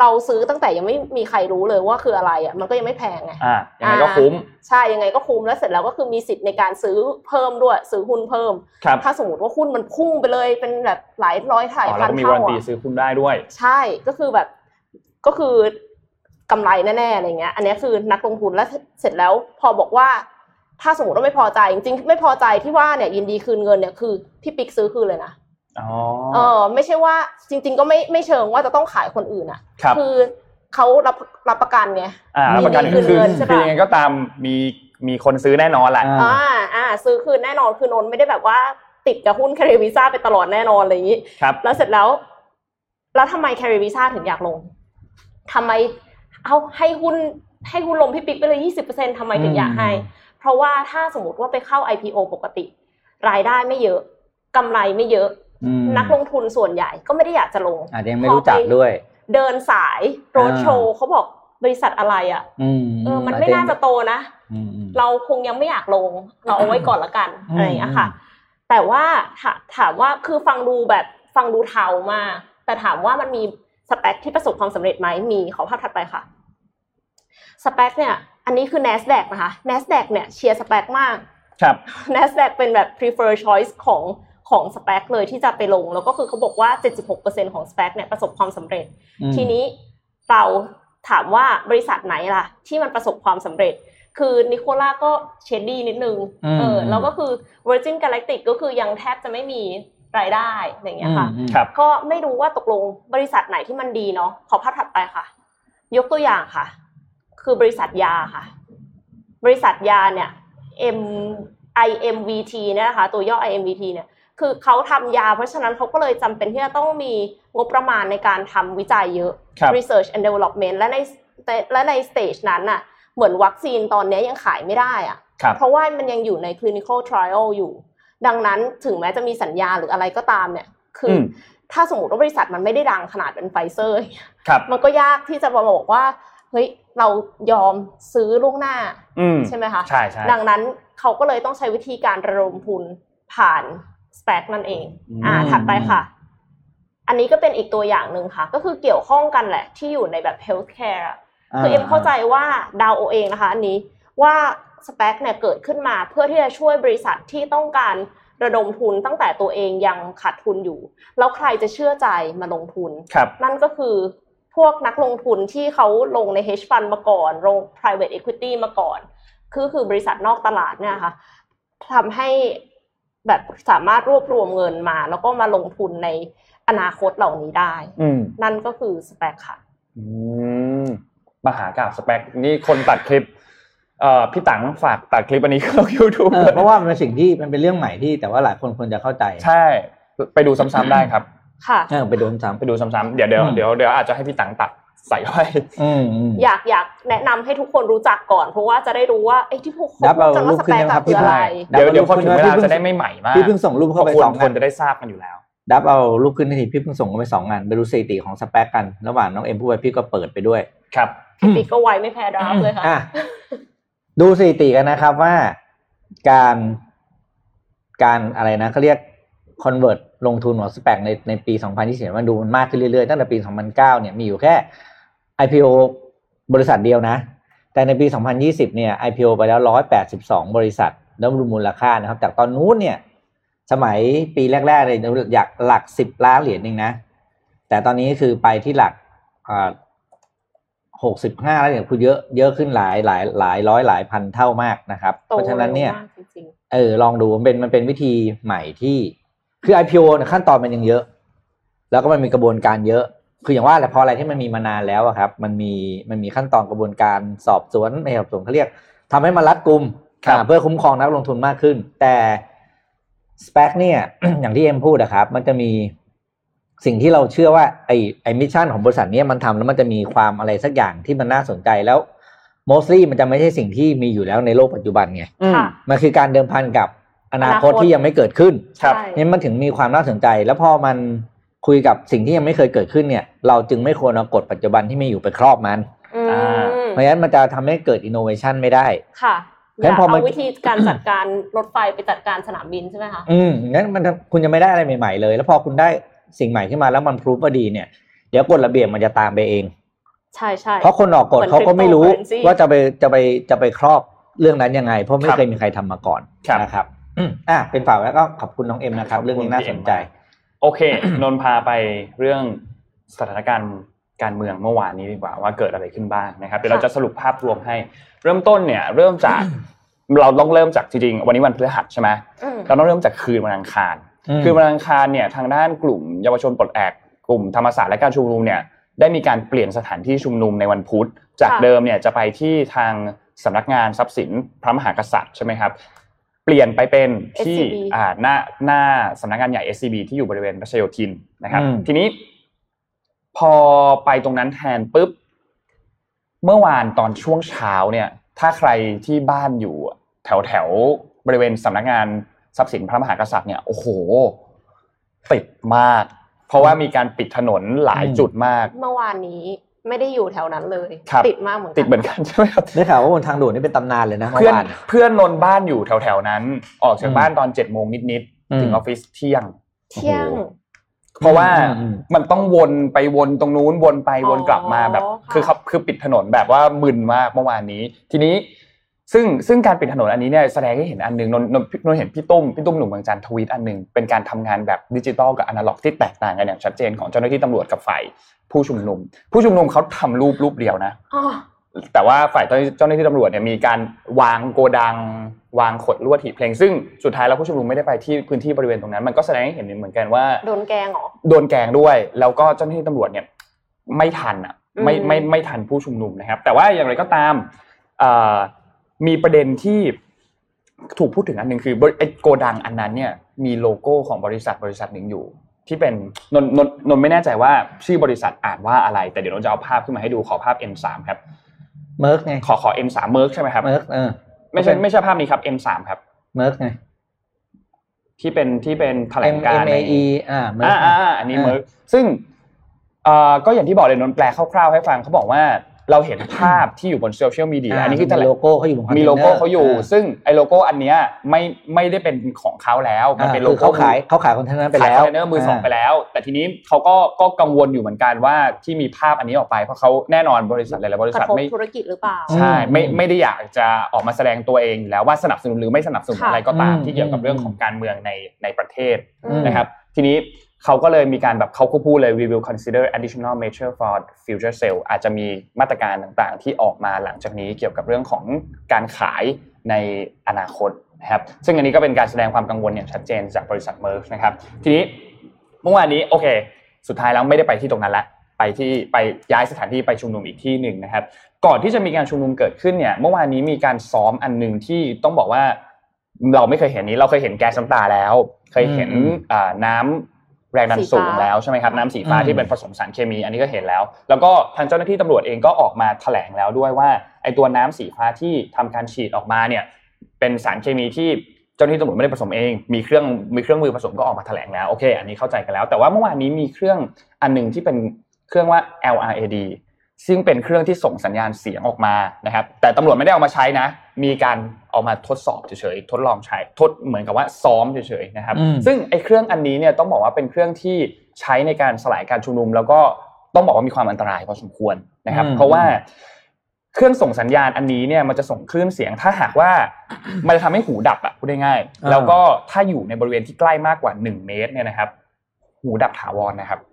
เราซื้อตั้งแต่ยังไม่มีใครรู้เลยว่าคืออะไรอะมันก็ยังไม่แพงไงอ่ายังไงก็คุ้ม ใช่ยังไงก็คุ้มแล้วเสร็จแล้วก็คือมีสิทธิ์ในการซื้อเพิ่มด้วยซื้อหุ้นเพิ่มครับถ้าสมมติว่าหุ้นมันพุ่งไปเลยเป็นแบบหลายร้อยถ่ายอ๋อพัแล้วนก็มีเท่าวารันตีอะซื้อคุณได้ด้วย ใช่ก็คือแบบก็คือกำไรแน่ๆอะไรเงี้ย อันเนี้ยคือนักลงทุนแล้วเสร็จแล้วพอบอกว่า ถ้าสมมติว่าไม่พอใจจริงๆไม่พอใจที่ว่าเนี่ยยินดีคืนเงินเนี่ยคือพี่ปิ๊กซื้อคืนเลยนะอ๋อ เออไม่ใช่ว่าจริง ๆ ก็ไม่ไม่เชิงว่าจะต้องขายคนอื่นอะครับคือเขารับรับประกันไงอ่าแล้วประกันมีคือคืนเงินใช่ปะคือยังไงก็ตามมีมีคนซื้อแน่นอนแหละอ่าอ่าอ่าซื้อคืนแน่นอนคือนนท์ไม่ได้แบบว่าติดกับหุ้นแคริวิซ่าไปตลอดแน่นอนอะไรอย่างนี้ครับแล้วเสร็จแล้ว แล้วทำไมแคริวิซ่าถึงอยากลงทำไมเอาให้หุ้นให้หุ้นลงพี่ปิ๊กไปเลยยี่สิบเปอร์เซ็นทำไมถึงอยากให้ เพราะว่าถ้าสมมติว่าไปเข้า IPO ปกติ รายได้ไม่เยอะกำไรไม่เยอะอืม นักลงทุนส่วนใหญ่ก็ไม่ได้อยากจะลงอาจจะยังไม่รู้จักด้วย เดินสายโรดโชว์เขาบอกบริษัทอะไรอะอืมเออมันไม่น่าจะโตนะอืมอืมเราคงยังไม่อยากลง เราเอาไว้ก่อนละกันอืมอะไรอย่างเงี้ยค่ะอืมแต่ว่าถาถามว่าคือฟังดูแบบฟังดูเทามาก แต่ถามว่ามันมีสเปคที่ประสบความสำเร็จไหมมีขอภาพถัดไปค่ะสเปคเนี่ย อันนี้คือ NASDAQ นะคะ NASDAQ เนี่ยเชียร์สเปคมาก ครับ NASDAQ เป็นแบบ prefer choice ของ ของสเปคเลยที่จะไปลง แล้วก็คือเขาบอกว่า 76%ของสเปคเนี่ยประสบความสำเร็จอืมทีนี้เราถามว่าบริษัทไหนล่ะ ที่มันประสบความสำเร็จ คือนิโคล่าก็เชดดี้นิดนึงอืมเออแล้วก็คือ Virgin Galactic ก็คือยังแทบจะไม่มีรายได้อย่างเงี้ยค่ะอืมครับก็ไม่รู้ว่าตกลงบริษัทไหนที่มันดีเนาะขอภาพถัดไปค่ะ ยกตัวอย่างค่ะ คือบริษัทยาค่ะ บริษัทยาเนี่ย M IMVT เนี่ยนะคะตัวย่อ IMVT เนี่ย คือเขาทำยา เพราะฉะนั้นเขาก็เลยจำเป็นที่จะต้องมีงบประมาณในการทำวิจัยเยอะครับ research and development และในและใน stage นั้นน่ะเหมือนวัคซีนตอนนี้ยังขายไม่ได้อะครับเพราะว่ามันยังอยู่ใน clinical trial อยู่ ดังนั้นถึงแม้จะมีสัญญาหรืออะไรก็ตามเนี่ย คืออมถ้าสมมติว่าบริษัทมันไม่ได้ดังขนาดเป็นไฟเซอร์ครับมันก็ยากที่จะมาบอกว่าเฮ้ยเรายอมซื้อล่วงหน้าอืมใช่ไหมคะใช่ใช่ดังนั้นเขาก็เลยต้องใช้วิธีการระดมทุนผ่าน สเปกนั่นเองอืมอ่า ถัดไปค่ะ อันนี้ก็เป็นอีกตัวอย่างหนึ่งค่ะ ก็คือเกี่ยวข้องกันแหละ ที่อยู่ในแบบ healthcare อะคือเอ็มเข้าใจว่าดาวโอเองนะคะ อันนี้ว่าสเปกเนี่ยเกิดขึ้นมาเพื่อที่จะช่วยบริษัทที่ต้องการระดมทุนตั้งแต่ตัวเองยังขาดทุนอยู่ แล้วใครจะเชื่อใจมาลงทุนครับนั่นก็คือพวกนักลงทุนที่เขาลงใน hedge fund มาก่อนลง private equity มาก่อน คือคือบริษัทนอกตลาดเนี่ยค่ะทำให้ แบบสามารถรวบรวมเงินมา แล้วก็มาลงทุนในอนาคตเหล่านี้ได้อืมนั่นก็คือสเปคค่ะอืมมหากาบสเปคนี่คนตัดคลิปเอ่อพี่ตังฝากตัดคลิปอันนี้เข้า YouTube เออเพราะว่ามันเป็นสิ่งที่มันเป็นเรื่องใหม่ที่แต่ว่าหลายคนควรจะเข้าใจ ใช่ ไปดูซ้ำๆได้ครับ ค่ะเออไปโดนซ้ำไปดูซ้ำๆเดี๋ยวเดี๋ยวอืมเดี๋ยวเดี๋ยวอาจจะให้พี่ตังตัด ใส่ไว้อืมอืมอยากอยากแนะนำให้ทุกคนรู้จักก่อน เพราะว่าจะได้รู้ว่าไอ้ที่พวกเขานับพูดกันเอารูว่าปสเปคขึ้นนะครับคืออะไรพี่เดี๋ยวดับเดี๋ยวพอถึงเวพี่ลาเพิ่งจะได้ไม่ใหม่มากพี่เพิ่งส่งรูปเข้าไปคนสองคอันนจะได้ทราบกันอยู่แล้วดับเอารูปขึ้นทีพี่เพิ่งส่งเข้าไปสองอันไปดูสถิติของสเปคกัน ระหว่างน้องเอ็มพูดไปพี่ก็เปิดไปด้วย ครับพี่ปิ๊กก็ไวไม่แพ้ดราฟเลยค่ะอะดูสถิติกันนะครับว่าการการอะไรนะเขาเรียก convert ลงทุนของสเปกในในปี 2020มันดูมันมากขึ้นเรื่อยๆ ตั้งแต่ปี 2009 เนี่ยมีอยู่แค่ IPO บริษัทเดียวนะ แต่ในปี 2020 เนี่ย IPO ไปแล้ว 182 บริษัทแล้วดูมูลค่านะครับ จากตอนนู้นเนี่ย สมัยปีแรกๆเลยอยากหลัก 10 ล้านเหรียญเองนะ แต่ตอนนี้คือไปที่หลักอ่า65แล้วเนี่ยคือเยอะเยอะขึ้นหลายหลายหลายร้อยหลายพันเท่ามากนะครับโตเพราะฉะนั้นเนี่ยร็วมากจริงเออลองดูมันเป็นมันเป็นวิธีใหม่ที่คือ IPO เนี่ยขั้นตอนมันยังเยอะ แล้วก็มันมีกระบวนการเยอะ คืออย่างว่าแหละพออะไรที่มันมีมานานแล้วอะครับ มันมีมันมีขั้นตอนกระบวนการสอบสวนไม่สอบสวนเขาเรียกทำให้มันรัดกุมครับอ่าเพื่อคุ้มครองนักลงทุนมากขึ้น แต่สเป c เนี่ยอย่างที่เอ็มพูดนะครับ มันจะมีสิ่งที่เราเชื่อว่าไอไอ mission ของบริษัทเนี้ยมันทำแล้วมันจะมีความอะไรสักอย่างที่มันน่าสนใจแล้ว mostly มันจะไม่ใช่สิ่งที่มีอยู่แล้วในโลกปัจจุบันไงอืมค่ะมันคือการเดิมพันกับอนาคตอนาคตที่ยังไม่เกิดขึ้นๆครับใช่เนี่ยมันถึงมีความน่าสนใจ แล้วพอมัน คุยกับสิ่งที่ยังไม่เคยเกิดขึ้นเนี่ย เราจึงไม่ควรเอากฎปัจจุบันที่มีอยู่ไปครอบมันอืมอ่าเพราะฉะนั้นมันจะทำให้เกิดอินโนเวชันไม่ได้ค่ะงั้นพอมันเอาวิธีการจัดการรถไฟไปจัดการสนามบินใช่ไหมคะอืมงั้นมันคุณจะไม่ได้อะไรใหม่ๆเลย แล้วพอคุณได้สิ่งใหม่ขึ้นมาแล้วมันพรูฟว่าดีเนี่ยเดี๋ยวกฎระเบียบมันจะตามไปเอง ใช่ใช่เพราะคนออกกฎเหมือนเขาก็ไม่รู้ cryptocurrency ว่าจะไปจะไปจะไปครอบเรื่องนั้นยังไง เพราะไม่ครับเคยมีใครทำมาก่อนครับนะครับอืมอะเป็นฝ่ายแล้วก็ขอบคุณน้องเอ็มนะครับขอบคุณเรื่องนี้น่าสนใจพี่เอ็มมาก โอเคนนท์พาไปเรื่องสถานการณ์การเมืองเมื่อวานนี้ดีกว่าว่าเกิดอะไรขึ้นบ้างนะครับเดี๋ยวเราจะสรุปภาพรวมให้ เริ่มต้นเนี่ย เริ่มจากเราต้องเริ่มจากจริงๆวันนี้วันพฤหัสใช่ไหมอืมเราต้องเริ่มจากคืนวันอังคารอืมคืนวันอังคารเนี่ยทางด้านกลุ่มเยาวชนปลดแอกกลุ่มธรรมศาสตร์และการชุมนุมเนี่ยได้มีการเปลี่ยนสถานที่ชุมนุมในวันพุธ จากค่ะเดิมเนี่ยจะไปที่ทางสำนักงานทรัพย์สินพระมหากษัตริย์ใช่ไหมครับ เปลี่ยนไปเป็นที่ SCB อ่าหน้าหน้าสำนักงานใหญ่ SCB ที่อยู่บริเวณรัชโยธินนะครับ อืม ทีนี้ พอไปตรงนั้นแทนปุ๊บ เมื่อวานตอนช่วงเช้าเนี่ย ถ้าใครที่บ้านอยู่แถวแถวๆบริเวณสำนักงานทรัพย์สินพระมหากษัตริย์เนี่ยโอ้โห ติดมาก เพราะว่ามีการปิดถนนหลายจุดมาก เมื่อวานนี้ ไม่ได้อยู่แถวนั้นเลยครับติดมากเหมือนกันติดเหมือนกันใช่ไหมครับได้ข่าวว่าบนทางด่วนนี่เป็นตำนานเลยนะเมื่เพื่ออนวานเพื่อนนนท์บ้านอยู่แถวแถวๆนั้น ออกจากอืมบ้านตอนเจ็ดโมงนิดอืมๆถึงออฟฟิศเที่ยง เที่ยงโอ้โหเพราะว่าอืมอืมมันต้องวนไปวนตรงนู้นวนไปวนกลับมาแบบอ๋อค่ะคือเขาคือปิดถนนแบบว่ามึนมากเมื่อวานนี้ ทีนี้ ซึ่งซึ่งการปิดถนนอันนี้เนี่ยแสดงให้เห็นอันหนึ่งนนท์นนท์นนท์เห็นพี่ตุ้มพี่ตุ้มหนุ่มเมืองจันท์ทวีตอันหนึ่งเป็นการทำงานแบบดิจิตอลกับอนาล็อกที่แตกต่างกันอย่างชัดเจนของเจ้าหน้าที่ตำรวจกับฝ่ายผู้ชุมนุม ผู้ชุมนุมเขาทำรูปรูปเดียวนะอ๋อแต่ว่าฝ่ายเจ้าหน้าที่ตำรวจเนี่ยมีการวางโกดัง วางขดลวดหีบเพลง ซึ่งสุดท้ายแล้วผู้ชุมนุมไม่ได้ไปที่พื้นที่บริเวณตรงนั้น มันก็แสดงให้เห็นเหมือนกันว่าโดนแกล้งเหรอโดนแกล้งด้วย แล้วก็เจ้าหน้าที่ตำรวจเนี่ยไม่ทันอะไม่อืมไม่ไม่ทันผู้ชุมนุมนะครับ แต่ว่าอย่างไรก็ตามเอ่อ มีประเด็นที่ถูกพูดถึงอันหนึ่งคือบริไอ้โกดังอันนั้นเนี่ยมีโลโก้ของบริษัทบริษัทหนึ่งอยู่ ที่เป็นนนนนนนไม่แน่ใจว่าชื่อบริษัทอ่านว่าอะไร แต่เดี๋ยวนนจะเอาภาพขึ้นมาให้ดูขอภาพ M3 ครับเมิร์กไงขอขอ M3 เมิร์กใช่ไหมครับเมิร์กเออไม่ใช่ไม่ใช่ภาพนี้ครับ M3 ครับเมิร์กไงที่เป็นที่เป็นแถล M งการ M ใน A E อ่าเมิร์อ่ากอ่าอ่าอันนี้เมิร์กซึ่งเอ่อก็อย่างที่บอกเลยนนท์แปลคร่าวๆให้ฟังเขาบอกว่า เราเห็นภาพที่อยู่บนโซเชียลมีเดียอันนี้คือแถลมีงโลโก้เขาอยู่บนคอนเทนเนอร์มีโลโก้เขาอยู่าซึ่งไอ้โลโก้อันเนี้ยไม่ไม่ได้เป็นของเขาแล้วมันเป็นโลคือโก้เขาขายเขาขายคอนเทนเนอร์ไปขายแล้ควอนเทนเนอร์มือสองไปแล้ว แต่ทีนี้เขาก็ก็กังวลอยู่เหมือนกันว่าที่มีภาพอันนี้ออกไปเพราะเขาแน่นอนบริษัทหลายๆบริกระษัททบไม่ธุรกิจหรือเปล่าใช่ไม่อืมไม่ได้อยากจะออกมาแสดงตัวเองอยู่แล้วว่าสนับสนุนหรือไม่สนับสนุนค่ะอะไรก็ตามอืมที่เกี่ยวกับอืมเรื่องของการเมืองในในประเทศอืมนะครับ ทีนี้ เขาก็เลยมีการแบบเขาก็พูดเลย we will consider additional measure for future sale อาจจะมีมาตรการต่างๆ ที่ออกมาหลังจากนี้เกี่ยวกับเรื่องของการขายในอนาคตนะครับซึ่งอันนี้ก็เป็นการแสดงความกังวลอย่างชัดเจนจากบริษัทเมอร์นะครับทีนี้เมื่อวานนี้โอเค สุดท้ายแล้วไม่ได้ไปที่ตรงนั้นละไปที่ไปย้ายสถานที่ไปชุมนุมอีกที่หนึ่งนะครับ ก่อนที่จะมีการชุมนุมเกิดขึ้นเนี่ยเมื่อวานนี้มีการซ้อมอันหนึ่งที่ต้องบอกว่าเราไม่เคยเห็นนี้เราเคยเห็นแก๊สน้ำตาแล้ว เคยเห็นอืมอ่าน้ำ แรงดันสีสูงฟ้าแล้วใช่ไหมครับน้ำสีฟ้าอืมที่เป็นผสมสารเคมี อันนี้ก็เห็นแล้ว แล้วก็ทางเจ้าหน้าที่ตำรวจเองก็ออกมาแถลงแล้วด้วยว่าไอ้ตัวน้ำสีฟ้าที่ทำการฉีดออกมาเนี่ยเป็นสารเคมีที่เจ้าหน้าที่ตำรวจไม่ได้ผสมเองมีเครื่องมีเครื่องมือผสมก็ออกมาแถลงแล้วโอเค อันนี้เข้าใจกันแล้ว แต่ว่าเมื่อวานนี้มีเครื่องอันหนึ่งที่เป็นเครื่องว่า LRAD ซึ่งเป็นเครื่องที่ส่งสัญญาณเสียงออกมานะครับ แต่ตำรวจไม่ได้เอามาใช้นะ มีการเอามาทดสอบเฉยๆทดลองใช้ทดเหมือนกับว่าซ้อมเฉยๆนะครับอืมซึ่งไอ้เครื่องอันนี้เนี่ยต้องบอกว่าเป็นเครื่องที่ใช้ในการสลายการชุมนุม แล้วก็ต้องบอกว่ามีความอันตรายพอสมควรนะครับอืมเพราะว่าเครื่องส่งสัญญาณอันนี้เนี่ยมันจะส่งคลื่นเสียง ถ้าหากว่ามันจะทำให้หูดับอะพูดง่ายๆแล้วก็ถ้าอยู่ในบริเวณที่ใกล้มากกว่า 1 เมตรเนี่ยนะครับ หูดับถาวรนะครับอืม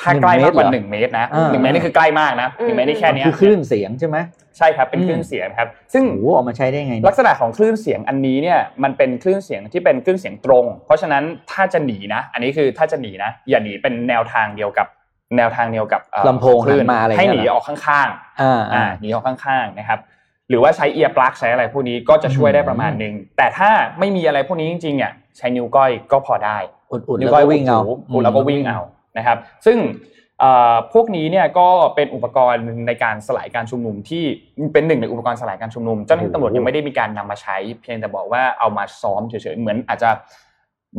ถ้าใกล้มากกว่าเตรหนึ่งเมตรนะอ่าหนึ่งเมตรนี่คือใกล้มากนะหนึ่งเมตรนี่แค่มันเนี้ยคือคลื่นเสียงใช่ไหมใช่ครับเป็นอืมคลื่นเสียงครับ ซึ่งโอ้โหเอามาใช้ได้ไง ลัเนี่ยกษณะของคลื่นเสียงอันนี้เนี่ยมันเป็นคลื่นเสียงที่เป็นคลื่นเสียงตรง เพราะฉะนั้นถ้าจะหนีนะ อันนี้คือถ้าจะหนีนะอย่าหนีเป็นแนวทางเดียวกับแนวทางเดียวกับเอ่อลำโพงคลื่นหันมาอะไรให้เงี้ยหนีเหรอออกข้างอ่าๆอ่าอ่าหนีออกข้างๆนะครับหรือว่าใช้เอียร์ปลั๊กใช้อะไรพวกนี้ก็จะช่วยได้ประมาณหนึ่งแต่ถ้าไม่มีอะไรพวกนี้จริงๆเนี่ยใช้นิ้วก้อยก็พอได้อุ่นๆนิ้แล้วก็วิ่งเอาอุดแล้วก็วิ่งเอา นะครับ ซึ่งเอ่อพวกนี้เนี่ยก็เป็นอุปกรณ์ในการสลายการชุมนุมที่เป็นหนึ่งในอุปกรณ์สลายการชุมนุม เจ้าหน้าที่ตำรวจยังไม่ได้มีการนำมาใช้ เพียงแต่บอกว่าเอามาซ้อมเฉยๆเหมือนอาจจะ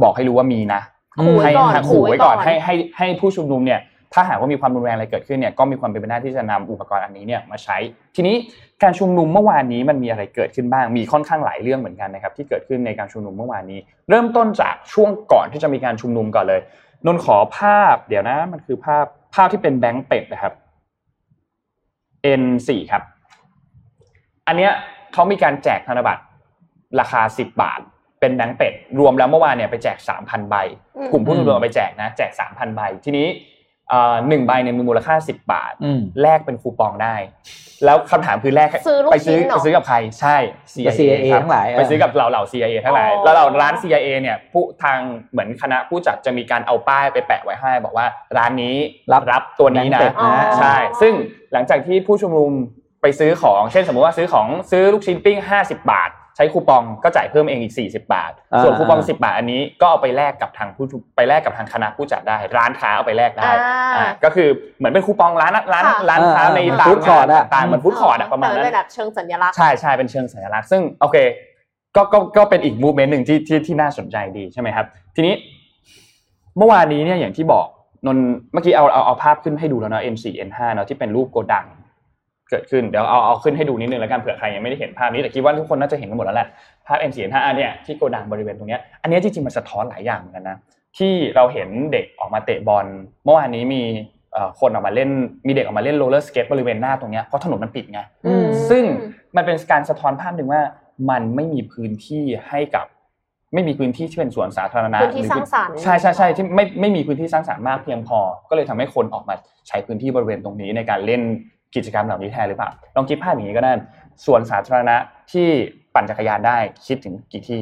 บอกให้รู้ว่ามีนะขู่ไว้ให้ก่อนให้ขู่ไว้ก่อนขู่ไว้ก่อนให้ให้ให้ผู้ชุมนุมเนี่ยถ้าหากว่ามีความรุนแรงอะไรเกิดขึ้นเนี่ยก็มีความเป็นไปได้ที่จะนำอุปกรณ์อันนี้เนี่ยมาใช้ ทีนี้การชุมนุมเมื่อวานนี้มันมีอะไรเกิดขึ้นบ้างมีค่อนข้างหลายเรื่องเหมือนกันนะครับที่เกิดขึ้นในการชุมนุมเมื่อวานนี้ เริ่มต้นจากช่วงก่อนที่จะมีการชุมนุมก่อนเลย นนท์ขอภาพ เดี๋ยวนะ มันคือภาพภาพที่เป็นแบงค์เป็ดนะครับ N4 ครับ อันเนี้ยเขามีการแจกธนบัตรราคา 10 บาท เป็นแบงค์เป็ด รวมแล้วเมื่อวานเนี่ยไปแจก 3,000 ใบอืมกลุ่มผู้ชุมนุมเอาไปแจกนะ แจก 3,000 ใบ ทีนี้เอ่อ หนึ่งใบเนี่ยมีมูลค่า 10 บาทอืมแลกเป็นคูปองได้ แล้วคำถามคือแลกซื้อลูกไปซื้อชิ้นเหรอไปซื้อกับใครใช่ CIA CIA ครับทั้งหลายเออไปซื้อกับเหล่าเหล่า CIA ทั้งหลายอ๋อแล้วเราร้าน CIA เนี่ยผู้ทางเหมือนคณะผู้จัดจะมีการเอาป้ายไปแปะไว้ให้ บอกว่าร้านนี้รับรับตัวนี้นะแบงค์เป็ดนะใช่ ซึ่งหลังจากที่ผู้ชุมนุมไปซื้อของ เช่นสมมติว่าซื้อของซื้อลูกชิ้นปิ้ง 50 บาทใช้คูปองก็จ่ายเพิ่มเองอีก 40 บาทอ่าส่วนคูปอง 10 บาทอันนี้ก็เอาไปแลกกับทางผู้ชุมไปแลกกับทางคณะผู้จัดได้ ร้านค้าเอาไปแลกได้อ่าอ่าก็คือเหมือนเป็นคูปองร้านร้านค่ะร้านค้าอ่าในอ่าตาม food court อะต่างๆเหมือนฟู้ดคอร์ดอะประมาณแต่นั้เป็นนแบบเชิงสัญลักษณ์ใช่ใช่เป็นเชิงสัญลักษณ์ซึ่งโอเคก็ก็ก็เป็นอีกมูเมนต์หนึ่งที่ที่ที่น่าสนใจดีใช่ไหมครับ ทีนี้เมื่อวานนี้เนี่ยอย่างที่บอกนนท์เมื่อกี้เอาเอาเอาภาพขึ้นให้ดูแล้วเนาะ M4 N5 เนาะที่เป็นรูปโกดัง เกิดขึ้นเดี๋ยวเอาเอาขึ้นให้ดูนิดนึงแล้วกันเผื่อใครยังไม่ได้เห็นภาพนี้แต่คิดว่าทุกคนน่าจะเห็นกันหมดแล้วแหละภาพ M4 N5 อันเนี่ยที่โกดังบริเวณตรงเนี้ยอันเนี้ยจริงๆมันสะท้อนหลายอย่างเหมือนกันนะที่เราเห็นเด็กออกมาเตะบอลเมื่อวานนี้มีเอ่อคนออกมาเล่นมีเด็กออกมาเล่นโรลเลอร์สเก็ตบริเวณหน้าตรงเนี้ยเพราะถนนมันปิดไงอืมซึ่งมันเป็นการสะท้อนภาพหนึ่งว่ามันไม่มีพื้นที่ให้กับ ไม่มีพื้นที่ที่เป็นสวนสาธารณะพื้นที่หอสร้างสรรค์ใช่ใช่ใช่ที่ไม่ไม่มีพื้นที่สร้างสรรค์มากเพียงพอ ก็เลยทำให้คนออกมาใช้พื้นที่บริเวณตรงนี้ในการเล่น กิจกรรมเหล่านี้แทนหรือเปล่าลองคิดภาพอย่างนี้ก็ได้สวนสาธารณะที่ปั่นจักรยานได้คิดถึงกี่ที่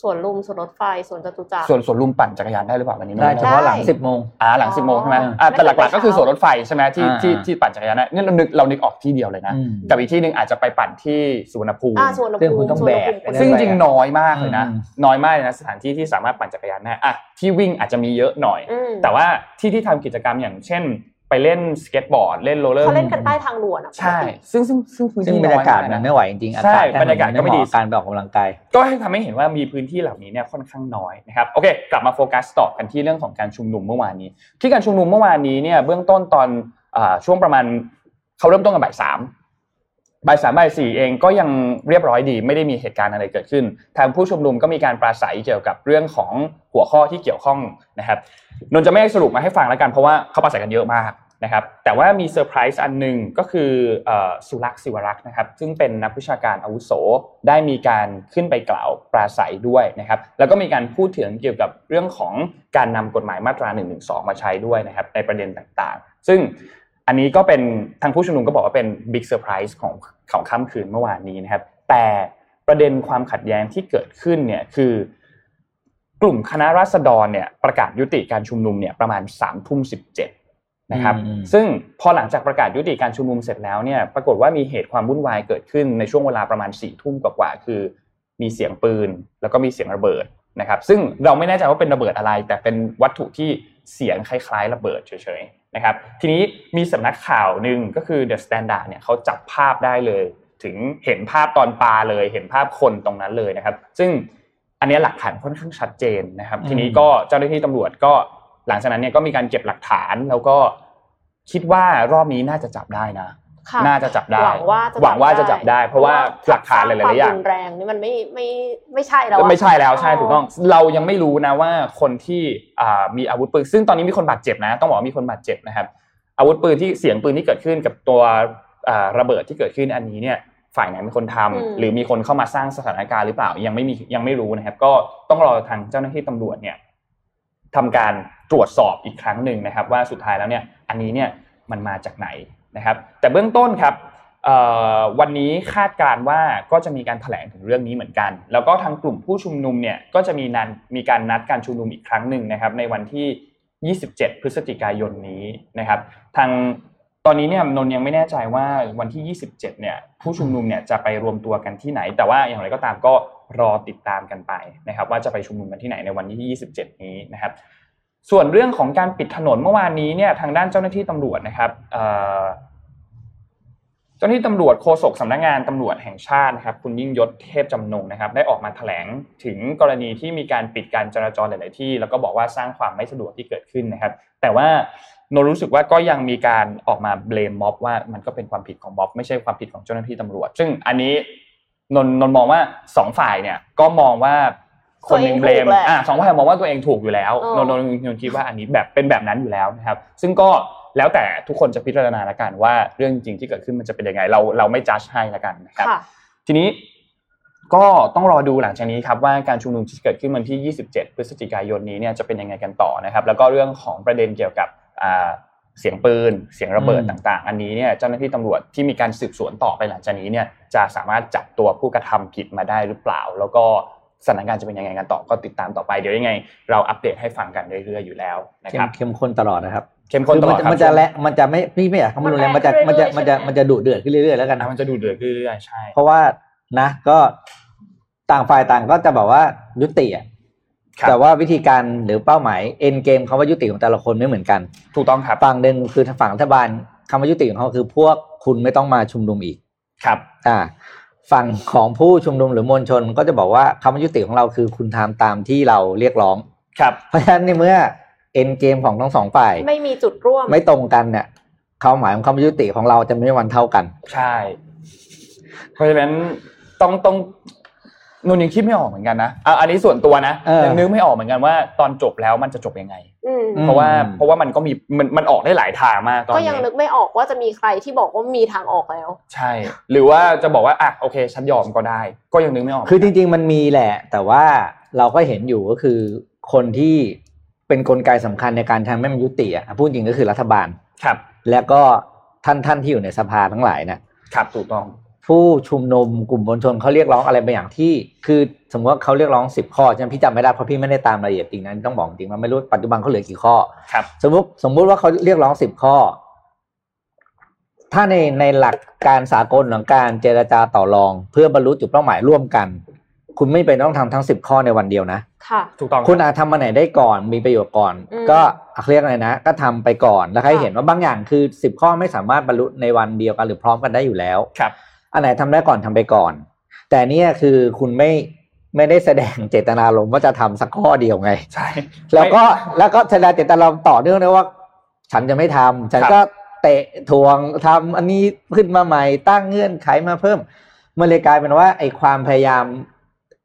สวนลุมสวนรถไฟสวนจตุจักรส่วนสวนลุมปั่นจักรยานได้หรือเปล่าวันนี้ไม่ได้แน่เฉใจพาะหลังได้สิบโมงอ่าหลังสิบโมงใช่ไหมอ๋ออ่าแต่หลักไม่ๆเคยไปก็คือสวนรถไฟใช่ไหมที่อ่าที่ที่ปั่นจักรยานได้นี่เรานึกเรานึกออกที่เดียวเลยนะอืมกับอีกที่หนึ่งอาจจะไปปั่นที่สุวรรณภูมิอ่าสวนซึ่งภูคุณมิต้องสวนแบกภูมิไปซึ่งจริงๆน้อยมากเลยนะอืมน้อยมากเลยนะสถานที่ที่สามารถปั่นจักรยานได้อะที่วิ่งอาจจะมีเยอะหน่อยอืมแต่ว่าที่ที่ทำกิจกรรมอย่างเช่น ไปเล่นสเก็ตบอร์ดเล่นโรลเลอร์เขาเล่นกันใต้ทางด่วนอะใช่ ซึ่งซึ่งซึ่งพื้นซึ่งที่บรรยากาศน้มันนะไม่ไหวจริงๆอาใช่กาศแค่บรรยากาศก็ไม่ดีเหะบการไปออกกำลังกายก็ให้ทำให้เห็นว่ามีพื้นที่เหล่านี้เนี่ยค่อนข้างน้อยนะครับโอเค กลับมาโฟกัสต่อกันที่เรื่องของการชุมนุมเมื่อวานนี้ ที่การชุมนุมเมื่อวานนี้เนี่ยเบื้องต้นตอนอ่าช่วงประมาณเขาเริ่มต้นกันบ่ายสาม บ่ายสามบ่ายสี่เองก็ยังเรียบร้อยดี ไม่ได้มีเหตุการณ์อะไรเกิดขึ้น ทางผู้ชุมนุมก็มีการปราศัยเกี่ยวกับเรื่องของหัวข้อที่เกี่ยวข้องนะครับนนท์จะไม่สรุปมาให้ฟังแล้วกันเพราะว่าเขาปราศัยกันเยอะมากนะครับแต่ว่ามีเซอร์ไพรส์อันหนึ่งก็คือสุลักษณ์ศิวรักษ์นะครับซึ่งเป็นนักวิชาการอาวุโสได้มีการขึ้นไปกล่าวปราศัยด้วยนะครับแล้วก็มีการพูดถึงเกี่ยวกับเรื่องของการนำกฎหมายมาตรา1นึมาใช้ด้วยนะครับในประเด็นต่างๆ ซึ่ง อันนี้ก็เป็นทางผู้ชุมนุมก็บอกว่าเป็น big surprise ของของค่ำคืนเมื่อวานนี้นะครับ แต่ประเด็นความขัดแย้งที่เกิดขึ้นเนี่ยคือกลุ่มคณะราษฎรเนี่ยประกาศยุติการชุมนุมเนี่ยประมาณ3ามทุ่มสิบเจ็ดนะครับอืมซึ่งพอหลังจากประกาศยุติการชุมนุมเสร็จแล้วเนี่ยปรากฏว่ามีเหตุความวุ่นวายเกิดขึ้นในช่วงเวลาประมาณ4ี่ทุ่มกว่าๆคือมีเสียงปืนแล้วก็มีเสียงระเบิดนะครับ ซึ่งเราไม่แน่ใจว่าเป็นระเบิดอะไร แต่เป็นวัตถุที่เสียงคล้ายๆ ระเบิดเฉยๆ นะครับทีนี้มีสำนักข่าวหนึ่งก็คือ The Standard เนี่ยเขาจับภาพได้เลย ถึงเห็นภาพตอนปลาเลย เห็นภาพคนตรงนั้นเลยนะครับ ซึ่งอันนี้หลักฐานค่อนข้างชัดเจนนะครับ ทีนี้ก็เจ้าหน้าที่ตำรวจก็หลังจากนั้นเนี่ยก็มีการเก็บหลักฐานแล้วก็คิดว่ารอบนี้น่าจะจับได้นะ น่าจะจับได้หวังว่าจะหวังว่าจะจับได้ เพราะว่าหลักฐานหลายๆอย่างควมรุนแรงนี่มันไม่ไม่ไม่ใช่แล้วอะไม่ใช่แล้วใช่ถูกต้องเรายังไม่รู้นะว่าคนที่อ่ามีอาวุธปืนซึ่งตอนนี้มีคนบาดเจ็บนะ ต้องบอกว่ามีคนบาดเจ็บนะครับ อาวุธปืนที่เสียงปืนที่เกิดขึ้นกับตัวอ่าระเบิดที่เกิดขึ้นอันนี้เนี่ยฝ่ายไหนเป็นคนทำหรือมีคนเข้ามาสร้างสถานการณ์หรือเปล่ายังไม่มียังไม่รู้นะครับ ก็ต้องรอทางเจ้าหน้าที่ตำรวจเนี่ยทำการตรวจสอบอีกครั้งหนึ่งนะครับ ว่าสุดท้ายแล้วเนี่ยอันนี้เนี่ยมันมาจากไหน นะครับแต่เบื้องต้นครับวันนี้คาดการณ์ว่าก็จะมีการแถลงถึงเรื่องนี้เหมือนกัน แล้วก็ทางกลุ่มผู้ชุมนุมเนี่ยก็จะมีนันมีการนัดการชุมนุมอีกครั้งหนึ่งนะครับในวันที่ 27 พฤศจิกายนนี้นะครับทางตอนนี้เนี่ยนนท์ยังไม่แน่ใจว่าวันที่ 27 เนี่ยผู้ชุมนุมเนี่ยจะไปรวมตัวกันที่ไหน แต่ว่าอย่างไรก็ตามก็รอติดตามกันไปนะครับว่าจะไปชุมนุมกันที่ไหนในวันที่ 27 นี้นะครับ ส่วนเรื่องของการปิดถนนเมื่อวานนี้เนี่ยทางด้านเจ้าหน้าที่ตำรวจนะครับเจ้าหน้าที่ตำรวจโฆษกสำนักงานตำรวจแห่งชาตินะครับคุณยิ่งยศเทพจำนงนะครับ ได้ออกมาแถลงถึงกรณีที่มีการปิดการจราจรหลาย ๆ ที่ แล้วก็บอกว่าสร้างความไม่สะดวกที่เกิดขึ้นนะครับ แต่ว่านนรู้สึกว่าก็ยังมีการออกมาเบลมม็อบว่ามันก็เป็นความผิดของม็อบไม่ใช่ความผิดของเจ้าหน้าที่ตำรวจ ซึ่งอันนี้นนนนมองว่าสองฝ่ายเนี่ยก็มองว่า คนหนึ่งเบลมอ่าสองฝ่ายมองว่าตัวเองถูกอยู่แล้วนนนนนคิดว่าอันนี้แบบเป็นแบบนั้นอยู่แล้วนะครับ ซึ่งก็แล้วแต่ทุกคนจะพิจารณาละกันว่าเรื่องจริงที่เกิดขึ้นมันจะเป็นยังไงเราเราไม่จัดให้ละกันนะครับค่ะทีนี้ก็ต้องรอดูหลังจากนี้ครับว่าการชุมนุมที่เกิดขึ้นวันที่ 27 พฤศจิกายนนี้เนี่ยจะเป็นยังไงกันต่อนะครับ แล้วก็เรื่องของประเด็นเกี่ยวกับอ่าเสียงปืน เสียงระเบิดอืมต่างๆ อันนี้เนี่ยเจ้าหน้าที่ตำรวจที่มีการสืบสวนต่อไปหลังจากนี้เนี่ยจะสามารถจับตัวผู้กระทำผิดมาได้หรือเปล่า แล้วก็ สถานการณ์จะเป็นยังไงกันต่อก็ติดตามต่อไปเดี๋ยวยังไง เราอัปเดตให้ฟังกันเรื่อยๆอยู่แล้วนะเข้ครัมบเข้มข้นตลอดนะครับเข้มข้นตลอดคือครับมันจะมันจะและมันจะไม่พี่ไม่อยากคำรุนแรงมันจะมันจะมันจะมันจะดุเดือดขึ้นเรื่อยๆแล้วกันอะนะมันจะดูเดือดขึ้นเรื่อยๆใช่เพราะว่านะ ก็ต่างฝ่ายต่างก็จะแบบว่ายุติอะครับแต่ว่าวิธีการหรือเป้าหมายเอ็นเกมคำว่ายุติของแต่ละคนไม่เหมือนกัน ถูกต้องครับฝั่งหนึ่งคือฝั่งรัฐบาลคำว่ายุติของเขาคือพวกคุณไม่ต้องมาชุมนุมอีกครับ อ่า ฝั่งของผู้ชุมนุมหรือมวลชนก็จะบอกว่าคำว่ายุติของเราคือคุณทำตามที่เราเรียกร้อง ครับ เพราะฉะนั้นในเมื่อเอ็นเกมของทั้งสองฝ่าย ไม่มีจุดร่วม ไม่ตรงกันเนี่ยความหมายของคำว่ายุติของเราจะไม่มีวันเท่ากัน ใช่ เพราะฉะนั้นต้องต้อง นนยังคิดไม่ออกเหมือนกันนะอะอันนี้ส่วนตัวนะเออ ยังนึกไม่ออกเหมือนกันว่าตอนจบแล้วมันจะจบยังไง อืมอืมเพราะว่าเพราะว่ามันก็มีมันมันออกได้หลายทางมากตอนก็นี้ยังนึกไม่ออกว่าจะมีใครที่บอกว่ามีทางออกแล้ว ใช่ หรือว่าจะบอกว่าอะโอเคฉันยอมก็ได้ ก็ยังนึกไม่ออก คือจริง ๆ มันมีแหละ แต่ว่าเราก็เห็นอยู่ก็คือคนที่เป็นกลไกสำคัญในการทำให้มันยุติอะพูดจริงก็คือรัฐบาล ครับ แล้วก็ท่านท่านที่อยู่ในสภาทั้งหลายนะครับถูกต้อง ผู้ชุมนุมกลุ่มมวลชนเขาเรียกร้องอะไรบางอย่างที่ คือสมมติว่าเขาเรียกร้องสิบข้อใช่ไหมพี่จำไม่ได้เพราะพี่ไม่ได้ตามรายละเอียดจริงนะต้องบอกจริงว่าไม่รู้ปัจจุบันเขาเหลือกี่ข้อครับสมมติสมมุติว่าเขาเรียกร้องสิบข้อ ถ้าในในหลักการสากลของการเจรจาต่อรอง เพื่อบรรลุจุดเป้าหมายร่วมกัน คุณไม่เป็นต้องทำทั้งสิบข้อในวันเดียวนะค่ะถูกต้องคุณอาจทำมาไหนได้ก่อนมีประโยชน์ก่อนอืมก็เรียกอะไรนะ ก็ทำไปก่อนแล้วให้ค่ะเห็นว่าบางอย่างคือสิบข้อไม่สามารถบรรลุในวันเดียวกันหรือพร้อมกันได้อยู่แล้วครับ อันไหนทำได้ก่อนทำไปก่อน แต่เนี่ยคือคุณไม่ไม่ได้แสดงเจตนารมณ์ว่าจะทำสักข้อเดียวไง ใช่ แล้วก็ไม่แล้วก็แสดงเจตนารมณ์ต่อเนื่องด้วยว่า ฉันจะไม่ทำฉันครับก็เตะทวงทำอันนี้ขึ้นมาใหม่ตั้งเงื่อนไขมาเพิ่ม มันเลยกลายเป็นว่าไอ้ความพยายาม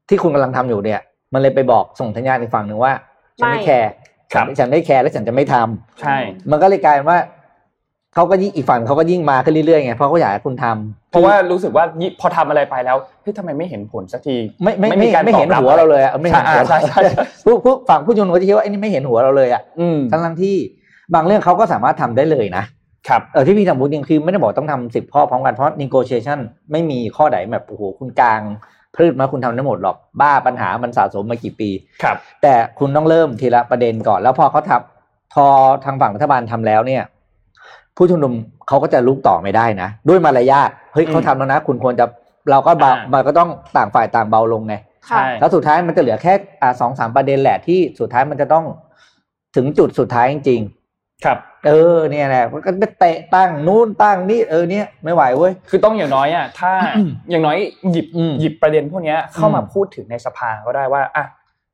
ที่คุณกำลังทำอยู่เนี่ย มันเลยไปบอกส่งสัญญาณอีกฝั่งหนึ่งว่าฉันไม่ไม่แคร์ครับฉันฉันไม่แคร์และฉันจะไม่ทำใช่ มันก็เลยกลายเป็นว่า เขาก็ยิ่งอีกฝั่งเขาก็ยิ่งมาขึ้นเรื่อยๆไงเพราะเขาอยากให้คุณทำเพราะว่ารู้สึกว่ายิ่งพอทำอะไรไปแล้วเฮ้ยทำไมไม่เห็นผลสักที ไม่ไม่ไม่ไม่มีการไม่เห็นตอบรับหัวเราเลยอะไม่เห็นหัวใช่ใช่ใช่ผู้ผู้ฝั่งผู้ชุมนุมก็จะคิดว่าไอ้นี่ไม่เห็นหัวเราเลยอะอืมทั้งทั้งที่บางเรื่องเขาก็สามารถทำได้เลยนะครับเออที่พี่ทำพูดจริงคือไม่ได้บอกต้องทำสิบข้อพร้อมกันเพราะ negotiation ไม่มีข้อไหนแบบโอ้โหคุณกลางพืชมาคุณทำได้หมดหรอกบ้าปัญหามันสะสมมากี่ปีครับ แต่คุณต้องเริ่มทีละประเด็นก่อน แล้วพอเขาทำพอทางฝั่งรัฐบาลทำแล้วเนี่ย ผู้ชุมนุมเขาก็จะลุกต่อไม่ได้นะ ด้วยมารยาทเฮ้ยอืมเขาทำแล้วนะ คุณควรจะเราก็เบาอ่ามัมันก็ต้องต่างฝ่ายต่างเบาลงไงค่ะใช่แล้วสุดท้ายมันจะเหลือแค่อ่าสองสามประเด็นแหละที่สุดท้ายมันจะต้องถึงจุดสุดท้ายจริงครับๆเออเนี่ยแหละมันก็ไปเตะตั้งนู้นตั้งนี่เออเนี่ยไม่ไหวเว้ยคือต้องอย่างน้อยอะถ้าอืมอย่างน้อยหยิบอืมหยิบประเด็นพวกเนี้ยเข้ามาอืมพูดถึงในสภาก็ได้ว่าอะ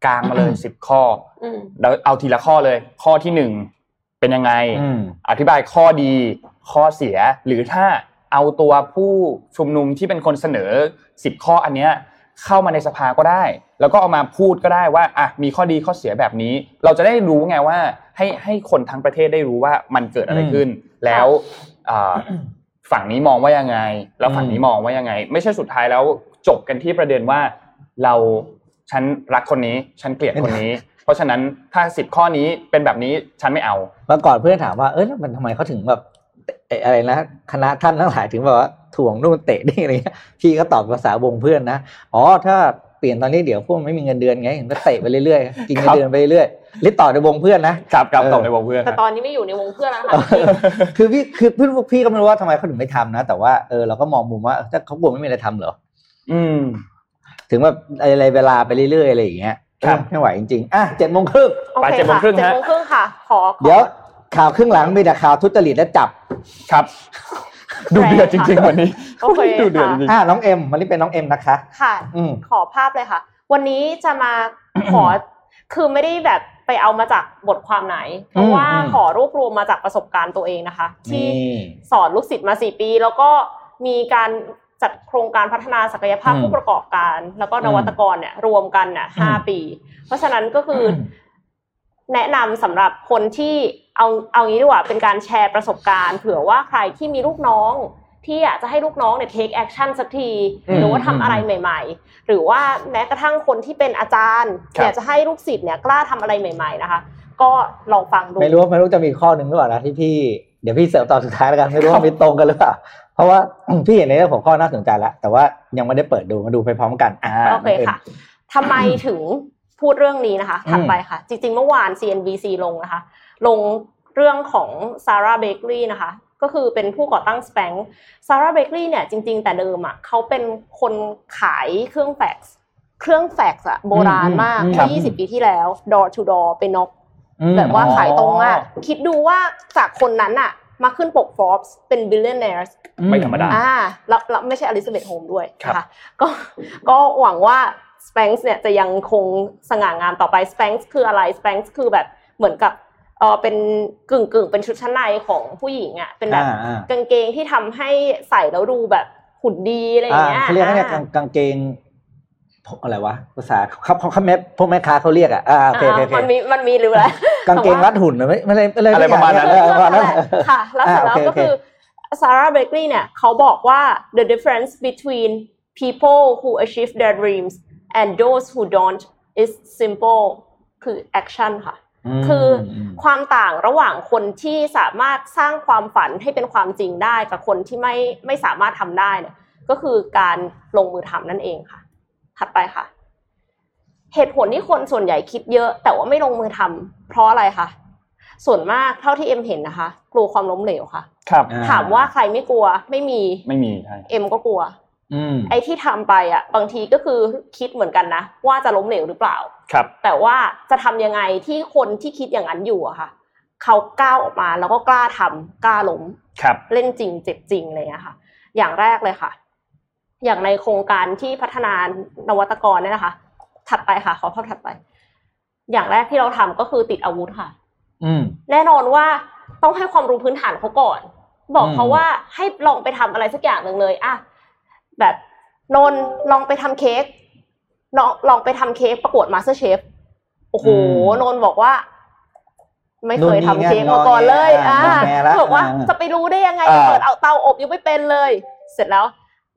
กลางมาเลยสิบข้ออืมแล้วเอาทีละข้อเลย ข้อที่หนึ่ง เป็นยังไงอืมอธิบายข้อดีข้อเสีย หรือถ้าเอาตัวผู้ชุมนุมที่เป็นคนเสนอสิบข้ออันเนี้ยเข้ามาในสภาก็ได้ แล้วก็เอามาพูดก็ได้ว่าอะมีข้อดีข้อเสียแบบนี้ เราจะได้รู้ไงว่า ให้ให้คนทั้งประเทศได้รู้ว่ามันเกิดอะไรขึ้น แล้วอ่าฝั่งนี้มองว่ายังไง แล้วฝั่งนี้มองว่ายังไง ไม่ใช่สุดท้ายแล้วจบกันที่ประเด็นว่าเราฉันรักคนนี้ ฉันเกลียดคนนี้เพ ราะฉะนั้นถ้าสิบข้อนี้เป็นแบบนี้ฉันไม่เอาเมื่อก่อนเพื่อนถามว่าเอ้ยแล้วมันทำไมเขาถึงแบบเอ่ออะไรนะคณะท่านทั้งหลายถึงแบบว่าถ่วงนู่นเตะนี่อะไรเงี้ยพี่ก็ตอบภาษาวงเพื่อนนะอ๋อถ้าเปลี่ยนตอนนี้เดี๋ยวพวกมันไม่มีเงินเดือนไงก็เตะไปเรื่อยๆกินเงินเดือนไปเรื่อยๆลิต่อในวงเพื่อนนะครับครับเออตอบในวงเพื่อนแต่ตอนนี้ไม่อยู่ในวงเพื่อนแล้วนะคะจริงคือพี่คือเพื่อนพวกพี่ก็ไม่รู้ว่าทำไมเขาถึงไม่ทำนะ แต่ว่าเออเราก็มองมุมว่าถ้าเขากลัวไม่มีอะไรทำเหรออืม ถึงแบบอะไรเวลาไปเรื่อยๆอะไรอย่างเงี้ย ครับไม่ไหวจริงๆอะเจ็ดโมงครึ่งโอไปเคเจ็ดโมงค่ะครึ่งเจ็ดฮะโมงครึ่งค่ะขอขอเดี๋ยวข่าวครึ่งหลังมีแต่ข่าวทุจริตและจับครับ ดูเดือดจริงๆวันนี้โอเคดูเดือดค่ะจริงอะน้องเอ็มวันนี้เป็นน้องเอ็มนะคะ ค่ะอืมขอภาพเลยค่ะ วันนี้จะมาขอคือไม่ได้แบบไปเอามาจากบทความไหน เพราะว่าอืมขอรวบรวมมาจากประสบการณ์ตัวเองนะคะ ที่นี่สอนลูกศิษย์มาสี่ปี แล้วก็มีการ จัดโครงการพัฒนาศักยภาพอืมผู้ประกอบการ แล้วก็อืมนวัตกรเนี่ยรวมกันเนี่ยห้าอืมปี เพราะฉะนั้นก็คืออแนะนำสำหรับคนที่เอาเอางี้ดีกว่าเป็นการแชร์ประสบการณ์ เผื่อว่าใครที่มีลูกน้องที่อยากจะให้ลูกน้องเนี่ย take action สักทีอืมหรือว่าทำอะไรใหม่ ๆ หรือว่าแม้กระทั่งคนที่เป็นอาจารย์ครับอยากจะให้ลูกศิษย์เนี่ยกล้าทำอะไรใหม่ ๆ นะคะ ก็ลองฟังดูไม่รู้ไม่รู้จะมีข้อหนึ่งหรือเปล่านะที่พี่ เดี๋ยวพี่เสริมตอนสุดท้ายแล้วกันไม่รู้ว่ามีตรงกันหรือเปล่าเพราะว่าพี่เห็นในเรื่องของข้อน่าสนใจแล้วแต่ว่ายังไม่ได้เปิดดูมาดูไปพร้อมกันอ่าโอเคค่ะทำไมถึงพูดเรื่องนี้นะคะถัดไปค่ะ จริง ๆ เมื่อวาน CNBC ลงนะคะ ลงเรื่องของซาร่าเบเกอรี่นะคะ ก็คือเป็นผู้ก่อตั้ง Spank ซาร่าเบเกอรี่เนี่ยจริง ๆ แต่เดิมอะเขาเป็นคนขายเครื่องแฟกซ์เครื่องแฟกซ์อะโบราณมากอืมเมื่อ20 ปีที่แล้ว door to door เป็นนกอืม แบบว่าขายตรงอะอ๋อคิดดูว่าจากคนนั้นอะ มาขึ้นปก Forbes เป็น billionaires ไม่ธรรมดาอ่าแล้วแล้วไม่ใช่อลิซาเบธโฮมด้วยครับนะคะก็ก็หวังว่า Spanx เนี่ยจะยังคงสง่างามต่อไป Spanx คืออะไร Spanx คือแบบเหมือนกับเออเป็นกึ่งกึ่งเป็นชุดชั้นในของผู้หญิงอะเป็นแบบอ่าอ่ากางเกงที่ทำให้ใส่แล้วดูแบบหุ่นดีอะไรอย่างอ่าเงี้ยเขาเรียกว่าเนี่ยกางกางเกง อะไรวะภาษาเขาเขาเขาแม่พวกแม่ค้าเขาเรียกอะอ่าโอเคโอเคโอเคมันมีมันมีหรืออะไรกางเกงรัดหุ่นไม่ไม่เลยไม่เลยอะไรประมาณนั้นเออประมาณนั้นค่ะแล้วเสร็จแล้วอ่าโอเคก็คือซาร่าเบเกอรี่เนี่ยเขาบอกว่า the difference between people who achieve their dreams and those who don't is simple คือ action ค่ะมคืออมความต่างระหว่างคนที่สามารถสร้างความฝันให้เป็นความจริงได้กับคนที่ไม่ไม่สามารถทำได้เนี่ยก็คือการลงมือทำนั่นเองค่ะ ถัดไปค่ะ เหตุผลที่คนส่วนใหญ่คิดเยอะ แต่ว่าไม่ลงมือทำเพราะอะไรคะส่วนมากเท่าที่เอ็มเห็นนะคะ กลัวความล้มเหลวค่ะ ครับอ่ถามว่าใครไม่กลัวไม่มีไม่มีใช่เอ็มก็กลัวอืมไอ้ที่ทำไปอะ บางทีก็คือคิดเหมือนกันนะ ว่าจะล้มเหลวหรือเปล่า ครับ แต่ว่าจะทำยังไงที่คนที่คิดอย่างนั้นอยู่อะค่ะเขาก้าวออกมาแล้วก็กล้าทำกล้าล้มครับ เล่นจริงเจ็บจริงอะไรเลยอะค่ะ อย่างแรกเลยค่ะ อย่างในโครงการที่พัฒนานวัตกรเนี่ยนะคะ ถัดไปค่ะ ขอภาพถัดไป อย่างแรกที่เราทำก็คือติดอาวุธค่ะ อืมแน่นอนว่าต้องให้ความรู้พื้นฐานเขาก่อน บอกเขาอืมว่าให้ลองไปทำอะไรสักอย่างหนึ่งเลยอะแบบนนท์ลองไปทำเค้กลองลองไปทำเค้กประกวด MasterChefโอ้โหนนท์บอกว่า ไม่เคยทำเค้กมาก่อนเลยอ่าบอกว่าจะไปรู้ได้ยังไงอ่าเปิดเอาเตาอบยังไม่เป็นเลย เสร็จแล้ว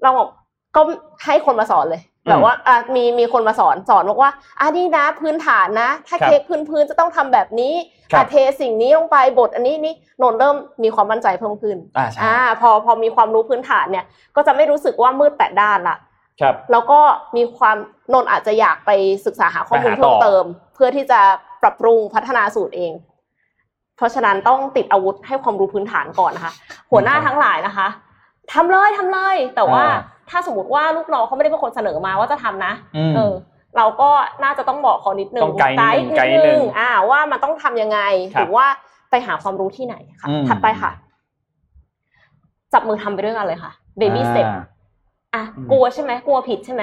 เราบอก ก็ให้คนมาสอนเลยแบบว่าอะมีมีคนมาสอนสอนบอกว่าอะนี่นะพื้นฐานนะ ถ้าครับเค้กพื้นพื้นๆจะต้องทำแบบนี้ครับอะเทสิ่งนี้ลงไปบทอันนี้นี่นนท์เริ่มมีความมั่นใจเพิ่มขึ้นอ่าใช่อ่าพอพอมีความรู้พื้นฐานเนี่ย ก็จะไม่รู้สึกว่ามืดแปดด้านละครับแล้วก็มีความนนท์อาจจะอยากไปศึกษาหาข้อมูลไปหาต่เพิ่อมเติม เพื่อที่จะปรับปรุงพัฒนาสูตรเอง เพราะฉะนั้นต้องติดอาวุธให้ความรู้พื้นฐานก่อนนะคะ หัวหน้าทั้งหลายนะคะทำเลยทำเลยแต่ว่าอ่า ถ้าสมมติว่าลูกน้องเขาไม่ได้เป็นคนเสนอมาว่าจะทำนะอืมเออเราก็น่าจะต้องบอกเขานิดนึงต้องไกด์นิดนึงไกด์นินิดดนึนึงงอ่าว่ามันต้องทำยังไงครับหรือว่าไปหาความรู้ที่ไหนค่ะอืมถัดไปค่ะ จับมือทำไปด้วยกันเลยค่ะ baby step อ่าอะอืมกลัวใช่ไหมกลัวผิดใช่ไหม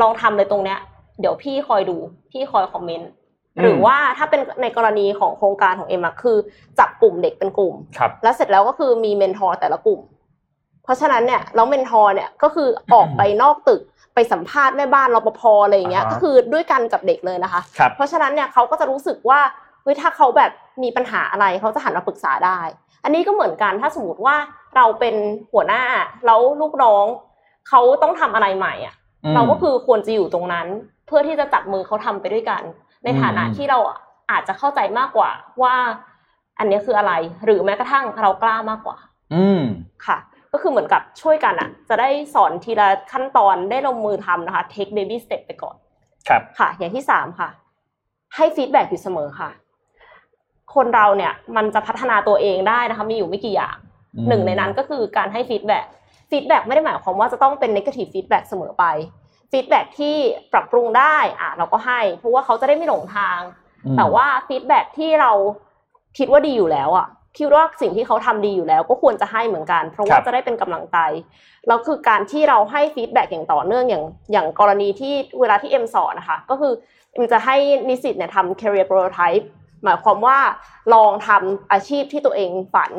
ลองทำเลยตรงเนี้ย เดี๋ยวพี่คอยดู พี่คอยคอมเมนต์อืมหรือว่าถ้าเป็นในกรณีของโครงการของเอ็มอะคือจับกลุ่มเด็กเป็นกลุ่มครับแล้วเสร็จแล้วก็คือมี mentor แต่ละกลุ่มเพ ราะฉะนั้นเนี่ยแล้ว mentor เนี่ยก็คือออกไปนอกตึกไปสัมภาษณ์แม่บ้านรปภอะไรอย่างเงี้ยอ่าฮะก็คือด้วยกันกับเด็กเลยนะคะครับเพราะฉะนั้นเนี่ยเขาก็จะรู้สึกว่าเฮ้ยถ้าเขาแบบมีปัญหาอะไรเขาจะหันมาปรึกษาได้ อันนี้ก็เหมือนกันถ้าสมมติว่าเราเป็นหัวหน้าแล้วลูกน้องเขาต้องทำอะไรใหม่อะมเราก็คือควรจะอยู่ตรงนั้น เพื่อที่จะจับมือเขาทำไปด้วยกัน ในฐานะอืมที่เราอาจจะเข้าใจมากกว่าว่า อันนี้คืออะไร หรือแม้กระทั่งเรากล้ามากกว่า อืมค่ะ ก็คือเหมือนกับช่วยกันอะจะได้สอนทีละขั้นตอนได้ลงมือทำนะคะ take baby step ไปก่อน ครับค่ะ อย่างที่สามค่ะ ให้ feedback อยู่เสมอค่ะ คนเราเนี่ยมันจะพัฒนาตัวเองได้นะคะ มีอยู่ไม่กี่อย่างอืมหนึ่งในนั้นก็คือการให้ feedback feedback ไม่ได้หมายความว่าจะต้องเป็น negative feedback เสมอไป feedback ที่ปรับปรุงได้อะเราก็ให้ เพราะว่าเขาจะได้ไม่หลงทางอืมแต่ว่า feedback ที่เราคิดว่าดีอยู่แล้วอะ คิดว่าสิ่งที่เขาทำดีอยู่แล้ว ก็ควรจะให้เหมือนกัน เพราะว่าครับจะได้เป็นกำลังใจแล้วคือการที่เราให้ feedback อย่างต่อเนื่องอย่างอย่างกรณีที่เวลาที่เอ็มสอนนะคะ ก็คือเอ็มจะให้นิสิตเนี่ยทำ career prototype หมายความว่าลองทำอาชีพที่ตัวเองฝัน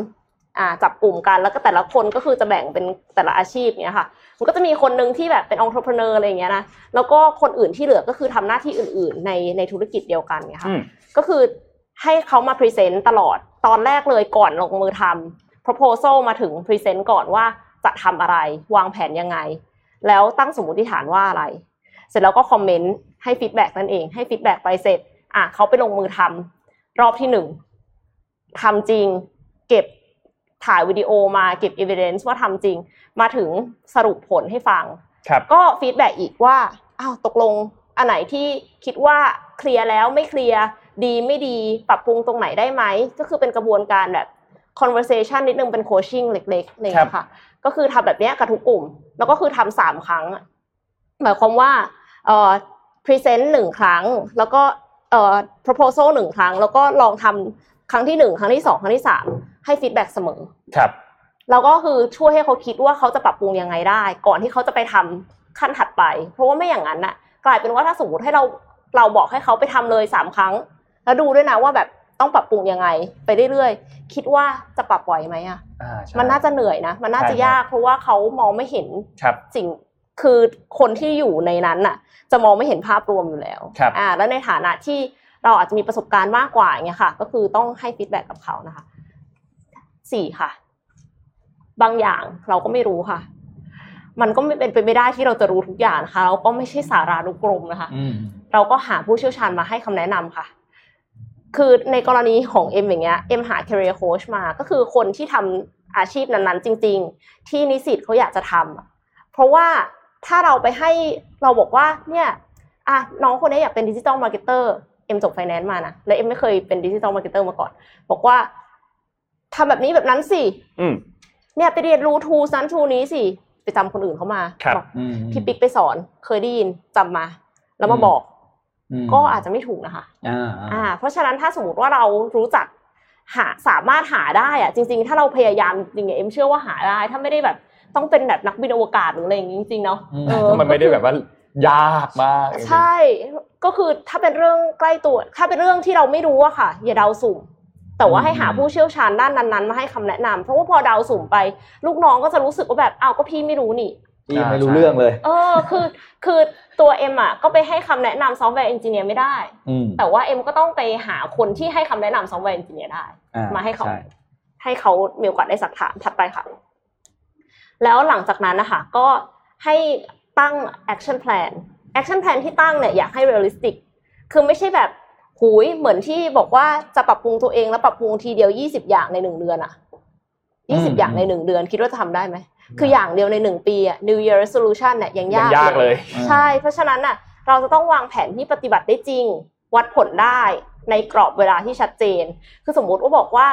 อ่าจับกลุ่มกันแล้วก็แต่ละคนก็คือจะแบ่งเป็นแต่ละอาชีพเนี้ยค่ะ มันก็จะมีคนหนึ่งที่แบบเป็น entrepreneur อะไรอย่างเงี้ยนะแล้วก็คนอื่นที่เหลือก็คือทำหน้าที่อื่น ๆ ในในธุรกิจเดียวกันเนี่ยค่ะอืมก็คือ ให้เขามา present ตลอด ตอนแรกเลยก่อนลงมือทำ proposal มาถึง present ก่อนว่าจะทำอะไร วางแผนยังไง แล้วตั้งสมมติฐานว่าอะไร เสร็จแล้วก็คอมเมนต์ให้ feedback นั่นเอง ให้ feedback ไปเสร็จ อะเขาไปลงมือทำรอบที่หนึ่งทำจริง เก็บถ่ายวิดีโอมาเก็บ evidence ว่าทำจริง มาถึงสรุปผลให้ฟังครับก็ feedback อีกว่า อ้าวตกลงอันไหนที่คิดว่าเคลียร์แล้วไม่เคลียร์ ดีไม่ดีปรับปรุงตรงไหนได้ไหม ก็คือเป็นกระบวนการแบบ conversation นิดนึงเป็น coaching เล็กๆอะไรอย่างเลยค่ะ ก็คือทำแบบเนี้ยกับทุกกลุ่ม แล้วก็คือทำสามครั้งอะหมายความว่าเอ่อ present หนึ่งครั้ง แล้วก็เอ่อ proposal หนึ่งครั้ง แล้วก็ลองทำครั้งที่หนึ่งครั้งที่สองครั้งที่สามให้ feedback เสมอครับแล้วก็คือช่วยให้เขาคิดว่าเขาจะปรับปรุงยังไงได้ ก่อนที่เขาจะไปทำขั้นถัดไป เพราะว่าไม่อย่างนั้นน่ะ กลายเป็นว่าถ้าสมมติให้เราเราบอกให้เขาไปทำเลยสามครั้ง แล้วดูด้วยนะว่าแบบต้องปรับปรุงยังไง ไปเรื่อยๆ คิดว่าจะปรับไหวไหมอะอ่าใช่มันน่าจะเหนื่อยนะ มันน่าจะใช่ครับยากเพราะว่าเขามองไม่เห็นครับสิ่งคือคนที่อยู่ในนั้นน่ะ จะมองไม่เห็นภาพรวมอยู่แล้วครับอ่าแล้วในฐานะที่เราอาจจะมีประสบการณ์มากกว่าอย่างเงี้ยค่ะ ก็คือต้องให้ feedback กับเขานะคะสี่ค่ะ บางอย่างเราก็ไม่รู้ค่ะ มันก็ไม่เป็นไปไม่ได้ที่เราจะรู้ทุกอย่างนะคะ เราก็ไม่ใช่สารานุกรมนะคะอืมเราก็หาผู้เชี่ยวชาญมาให้คำแนะนำค่ะ คือในกรณีของเอ็มอย่างเงี้ยเอ็มหา career coach มาก็คือคนที่ทำอาชีพนั้นๆ จริง ๆ ที่นิสิตเขาอยากจะทำอะเพราะว่าถ้าเราไปให้เราบอกว่าเนี่ยอะน้องคนนี้อยากเป็นดิจิ t a ลมาร์เก็ตเตอร์เอ็มจบไฟแนนซ์มานะและเอ็มไม่เคยเป็นดิจิ t a ลมาร์เก็ตเตอร์มาก่อน บอกว่าทำแบบนี้แบบนั้นสิอืมเนี่ยไปเรียนรู้ทูนั้นทูนี้สิไปจำคนอื่นเขามาครับบอกอืมพี่ปิ๊กไปสอนเคยได้ยินจำมา แล้วมาบอกม ก็อาจจะไม่ถูกนะคะอ่าอ่าเพราะฉะนั้นถ้าสมมติว่าเรารู้จักหาสามารถหาได้อะจริง ๆ ถ้าเราพยายามจริงๆเอ็มเชื่อว่าหาได้ ถ้าไม่ได้แบบต้องเป็นแบบนักบินอวกาศหรืออะไรอย่างงี้จริงๆเนาะอืมเออมันไม่ได้แบบว่ายากมากจริงๆใช่ ก็คือถ้าเป็นเรื่องใกล้ตัว ถ้าเป็นเรื่องที่เราไม่รู้อะค่ะ อย่าเดาสุ่ม แต่ว่าให้หาผู้เชี่ยวชาญด้านนั้นๆมาให้คำแนะนำเพราะว่าพอเดาสุ่มไป ลูกน้องก็จะรู้สึกว่าแบบอ้าวก็พี่ไม่รู้นี่ ที่ไม่รู้เรื่องเลย เออคือคือตัวเอ็มอะก็ไปให้คำแนะนำ software engineer ไม่ได้อืมแต่ว่าเอ็มก็ต้องไปหาคนที่ให้คำแนะนำ software engineer ได้อ่ามาให้เขาให้เขามีโอกาสได้ซักถามถัดไปค่ะ แล้วหลังจากนั้นนะคะก็ให้ตั้ง action plan action plan ที่ตั้งเนี่ยอยากให้ realistic คือไม่ใช่แบบหูยเหมือนที่บอกว่าจะปรับปรุงตัวเองแล้วปรับปรุงทีเดียว 20 อย่างในหนึ่งเดือนอะ20 อย่างในหนึ่งเดือน คิดว่าจะทำได้ไหมคืออย่างเดียวในหนึ่งปีอะ New Year Resolution เนี่ยยังยังยากยากเลย ใช่ เพราะฉะนั้นน่ะเราจะต้องวางแผนที่ปฏิบัติได้จริง วัดผลได้ในกรอบเวลาที่ชัดเจน คือสมมุติว่าบอกว่า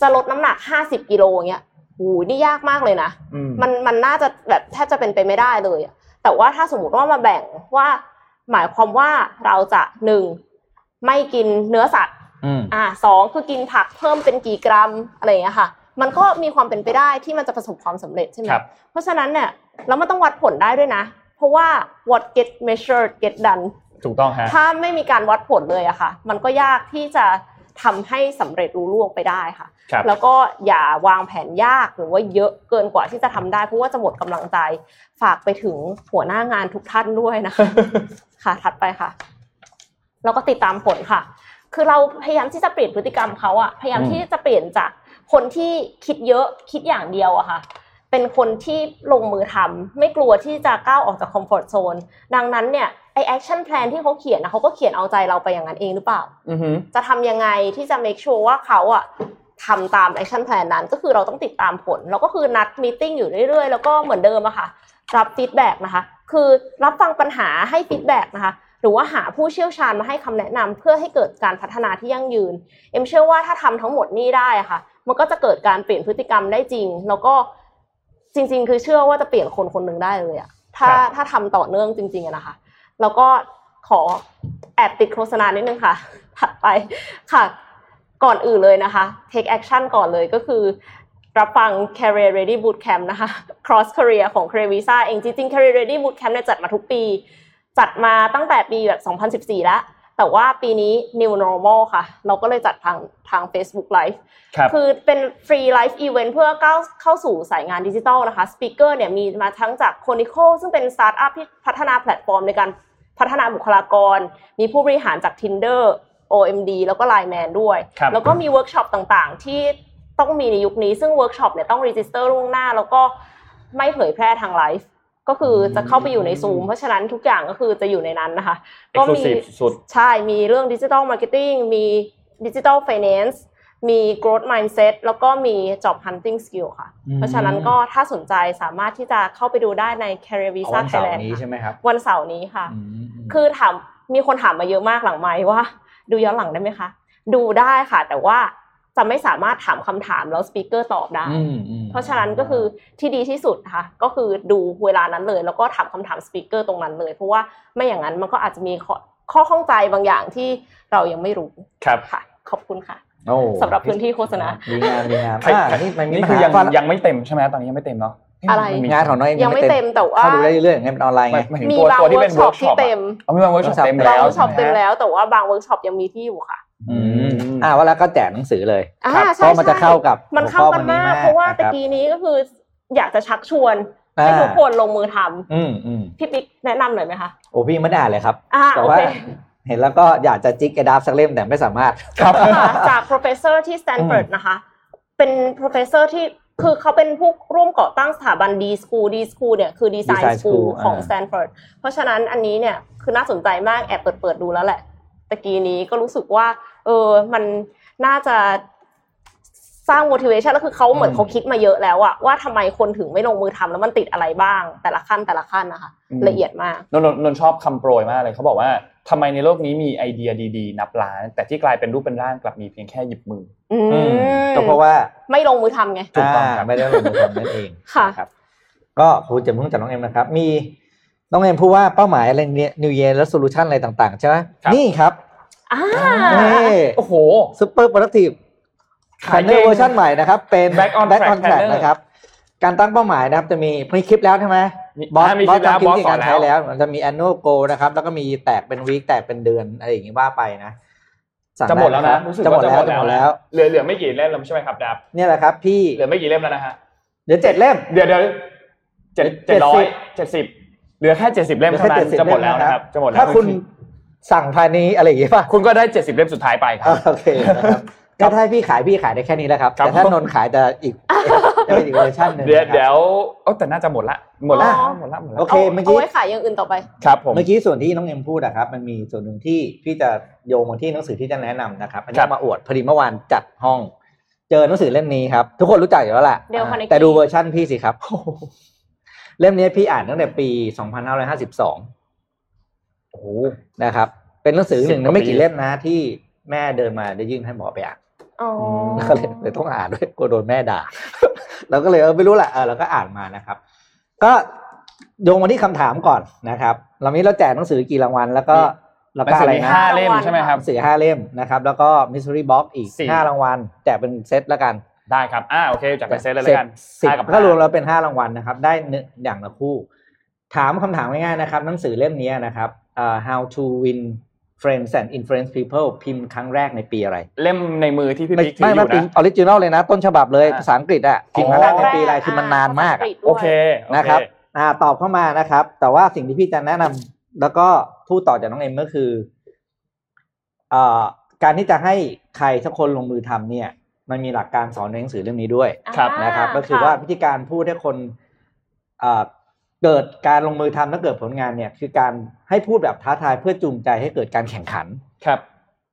จะลดน้ำหนัก50กิโลเงี้ยโอ้ยนี่ยากมากเลยนะอืมมันมันน่าจะแบบแทบจะเป็นไปไม่ได้เลยอะแต่ว่าถ้าสมมติว่ามาแบ่งว่า หมายความว่าเราจะหนึ่งไม่กินเนื้อสัตว์อืมอ่าสองคือกินผักเพิ่มเป็นกี่กรัมอะไรอย่างเงี้ยค่ะ มันก็มีความเป็นไปได้ที่มันจะประสบความสำเร็จใช่ไหมครับเพราะฉะนั้นเนี่ยแล้วมันต้องวัดผลได้ด้วยนะ เพราะว่า what get measured get done ถูกต้องฮะถ้าไม่มีการวัดผลเลยอะค่ะ มันก็ยากที่จะทำให้สำเร็จรู้ล่วงไปได้ค่ะครับแล้วก็อย่าวางแผนยากหรือว่าเยอะเกินกว่าที่จะทำได้เพราะว่าจะหมดกำลังใจ ฝากไปถึงหัวหน้างานทุกท่านด้วยนะคะค่ะ ถัดไปค่ะ แล้วก็ติดตามผลค่ะ คือเราพยายามที่จะเปลี่ยนพฤติกรรมเขาอะพยายามอืมที่จะเปลี่ยนจาก คนที่คิดเยอะคิดอย่างเดียวอะค่ะ เป็นคนที่ลงมือทำไม่กลัวที่จะก้าวออกจากคอมฟอร์ทโซนดังนั้นเนี่ยไอ action plan ที่เขาเขียนนะเขาก็เขียนเอาใจเราไปอย่างนั้นเองหรือเปล่าอือฮึจะทำยังไงที่จะ make sure ว่าเขาอะทำตาม action plan นั้นก็คือเราต้องติดตามผล แล้วก็คือนัด meeting อยู่เรื่อยๆ แล้วก็เหมือนเดิมอะค่ะ รับ feedback นะคะ คือรับฟังปัญหาให้ feedback นะคะ หรือว่าหาผู้เชี่ยวชาญมาให้คำแนะนำเพื่อให้เกิดการพัฒนาที่ยั่งยืน เอ็มเชื่อว่าถ้าทำทั้งหมดนี้ได้อะค่ะ มันก็จะเกิดการเปลี่ยนพฤติกรรมได้จริง แล้วก็จริง ๆ คือเชื่อว่าจะเปลี่ยนคนคนหนึ่งได้เลยอะถ้าครับถ้าทำต่อเนื่องจริง ๆอะนะคะ แล้วก็ขอแอบติดโฆษณานิดนึงค่ะ ถัดไปค่ะ ก่อนอื่นเลยนะคะ take action ก่อนเลยก็คือ รับฟัง Career Ready Bootcamp นะคะ Cross Career ของ Career Visa เองจริงๆ Career Ready Bootcamp เนี่ยจัดมาทุกปี จัดมาตั้งแต่ปีแบบ 2014 แล้ว แต่ว่าปีนี้ New Normal ค่ะ เราก็เลยจัดทางทาง Facebook Live ครับคือเป็น free live event เพื่อก้าวเข้าสู่สายงานดิจิทัลนะคะ speaker เนี่ยมีมาทั้งจาก Conicle ซึ่งเป็นสตาร์ทอัพที่พัฒนาแพลตฟอร์มในการพัฒนาบุคลากร มีผู้บริหารจาก Tinder OMD แล้วก็ Line Man ด้วยครับแล้วก็มีเวิร์กช็อปต่างๆ ที่ต้องมีในยุคนี้ซึ่งเวิร์กช็อปเนี่ยต้อง register ล่วงหน้า แล้วก็ไม่เผยแพร่ทางไลฟ์ ก็คือจะเข้าไปอยู่ในซูมเพราะฉะนั้นทุกอย่างก็คือจะอยู่ในนั้นนะคะ ก็มี Exclusive สุดใช่มีเรื่อง digital marketing มีdigital finance มี growth mindset แล้วก็มี job hunting skill ค่ะอืมเพราะฉะนั้นก็ถ้าสนใจสามารถที่จะเข้าไปดูได้ใน Career Visa Thailand เอา visa วันเสาร์นี้ใช่ไหมครับค่ะ วันเสาร์นี้ค่ะอืมคือถามมีคนถามมาเยอะมากหลังไมค์ว่า ดูย้อนหลังได้ไหมคะ ดูได้ค่ะ แต่ว่า จะไม่สามารถถามคำถามแล้ว speaker ตอบได้อืมอืมเพราะฉะนั้นก็คือที่ดีที่สุดนะคะก็คือดูเวลานั้นเลย แล้วก็ถามคำถาม speaker ตรงนั้นเลย เพราะว่าไม่อย่างนั้นมันก็อาจจะมีข้อข้อข้องใจบางอย่างที่เรายังไม่รู้ครับค่ะ ขอบคุณค่ะโอ้สำหรับพื้นที่โฆษณาดีงามดีงามใครอ่านี่มันมีนี่ปัญคือหายังฟันยังไม่เต็มใช่ไหมตอนนี้ยังไม่เต็มเนาะอะไรมันมีงานของน้อยยังไม่เต็มแต่ว่าเข้าดูได้เรื่อยๆอย่างเงี้ยเป็นออนไลน์หมาไงยหมายถึงมีตัวบางตัวที่เวิเป็ร์นกช็อเวิปร์กช็ที่อปเต็มเอามีบางเวิร์กช็อปเต็มบาแล้งวเวิร์กช็อปเต็มใช่ไหฮะแล้วแต่ว่าบางเวิร์กช็อปยังมีที่อยู่ค่ะ อืมอืมอ่าว่าแล้วก็แจกหนังสือเลยอ่าครับใช่เพราะมันจะใช่เข้ากับมันเข้ากันมากหัวข้อวันนี้มากเพราะว่านะครับตะกี้นี้ก็คือ อยากจะชักชวนอ่าให้ทุกคนลงมือทำอืมอืมพี่ปิ๊กแนะนำหน่อยไหมคะโอ้พี่ยังไม่ได้อ่านเลยครับอ่าแต่โอว่าเคเห็นแล้วก็อยากจะจิกกระดาบสักเล่มแต่ไม่สามารถครับค่ะจาก professor ที่ Stanford นะคะ เป็น professor ที่คือเขาเป็นผู้ร่วมก่อตั้งสถาบัน D School D School เนี่ยคือ Design Design School School ของอ่า Stanford เพราะฉะนั้นอันนี้เนี่ยคือน่าสนใจมากแอบเปิดเปิดๆดูแล้วแหละ ตะกี้นี้ก็รู้สึกว่า เออมันน่าจะสร้าง motivation แล้วคือเขาเหมือนอืมเขาคิดมาเยอะแล้วอะว่าทำไมคนถึงไม่ลงมือทำแล้วมันติดอะไรบ้าง แต่ละขั้นแต่ละขั้นนะคะอืมละเอียดมากนนท์นนท์นนท์ชอบคำโปรยมากเลยเขาบอกว่าทำไมในโลกนี้มีไอเดียดีๆ นับล้าน แต่ที่กลายเป็นรูปเป็นร่างกลับมีเพียงแค่หยิบมืออือืมมก็เพราะว่าไม่ลงมือทำไงถูกต้องครับาไม่ได้ลงมือทำนั่นเองค่ะนะครับก็ครูจะมุ่งจากน้องเอ็มนะครับ มี น้องเอ็มพูดว่าเป้าหมายอะไรเนี่ย New Year และ Solution อะไรต่างๆ ใช่ไหมครับ นี่ครับอ่านี่โอ้โห Super Productive ขาย Planner เก่งเวอร์ชันใหม่นะครับ เป็น Back on Back Track on Track Planner นะครับ การตั้งเป้าหมายนะครับ จะมีมีคลิปแล้วใช่ไหมมีบอสอ่ามีบอคลิสปแล้วทำคลิปบอสในสอการนใช้แล้วแล้ว มันจะมี annual goal นะครับ แล้วก็มีแตกเป็นวีคแตกเป็นเดือนอะไรอย่างงี้ว่าไปนะสั่งจะหมดแล้วไคนะรับรู้สึกจะหมว่าดจะแล้วหมดจะแล้วหมดนะแล้วเหลือเหลือไม่กี่เล่มแล้วใช่ไหมครับดับเนี่ยแหละครับพี่เหลือไม่กี่เล่มแล้วนะฮะเหลือเจ็ดเล่ม เดี๋ยวเดี๋ยวเจ็ดเจ็เจ็ดดร้อสิยบเจ็ดสิบ เหลือแค่เจ็ดสิบเล่มเหลือเท่าแค่นั้น70จะหมดแล้วแล่นะครับจะหมดแล้วถ้าคุณสั่งภายในอะไรอย่างงี้ป่ะคุณก็ได้เจ็ดสิบเล่มสุดท้ายไปครัอ่าบโอเคนะครับก็ถ้าให้พี่ขายพี่ขายได้แค่นี้แล้วครับครับแต่ถ้าผมนนท์ขายจะอีกจะเป็นอีกเวอร์ชันหนึ่งเดี๋ยวนะครับเดี๋ยวเอ้าแต่น่าจะหมดละหมดละอ๋อหมดละหมดละโอเคเอาเมื่อกี้เอาไว้ขายอย่างอื่นต่อไปครับผมเมื่อกี้ส่วนที่น้องเอ็มพูดอะครับมันมีส่วนหนึ่งที่พี่จะโยงมาที่หนังสือที่จะแนะนำนะครับอันคนี้รับมาอวดพอดีเมื่อวานจัดห้อง เจอหนังสือเล่มนี้ครับทุกคนรู้จักอยู่แล้วล่ะเดี๋ยวอ่า Carnegie แต่ดูเวอร์ชั่นพี่สิครับ เล่มนี้พี่อ่านตั้งแต่ปี2552โอ้โหนะครับ เป็นหนังสือหนึ่งสิบกว่าในไม่กี่ปีเล่มนะที่แม่เดินมาได้ยื่นให้หมอไปอ่านอ๋อแล้วก็เลยเลยต้องอ่านด้วยกลัวโดนแม่ด่าเราก็เลยเออไม่รู้แหละเออเราก็อ่านมานะครับ ก็โยงมาที่คำถามก่อนนะครับเรานี้เราแจกหนังสือกี่รางวัล แล้วก็แล้วหนัก็งสือะอไรมีนะห้าเล่มใช่ไหมครับหนังสือห้าเล่มนะครับ แล้วก็มิส s รีบ็อกอีกสี่ห้ารางวัลแจกเป็นเซตแล้วกัน ได้ครับอ่าโอเคจัดเป็นเซตเลยแล้วกันสิบห้ากับก็รวมห้าแล้วเป็นห้ารางวัลนะครับ ได้หนึ่งอย่างละคู่ ถามคำถามง่ายๆนะครับ หนังสือเล่มนี้นะครับอ่า how to win friends and influence people พิมพ์ครั้งแรกในปีอะไร เล่มในมือที่พี่ไม่บิ๊กถืไม่ออไม่ยู่ปีอนะ original เลยนะ ต้นฉบับเลยอ่าภาษาอังกฤษอะพิมพ์ครั้งแรกในปีอะไรคือมันนานมากอะโอเคโอนะครับเอ่าตอบเข้ามานะครับ แต่ว่าสิ่งที่พี่จะแนะนำแล้วก็พูดต่อจากน้องเอ็มก็คืออ่าการที่จะให้ใครสักคนลงมือทำเนี่ย มันมีหลักการสอนในหนังสือเล่มนี้ด้วยครับอ่านะครับ ก็คือว่าวิธีการพูดให้คนอ่าเกิดการลงมือทำแล้วเกิดผลงานเนี่ยคือการให้พูดแบบท้าทายเพื่อจูงใจให้เกิดการแข่งขันครับ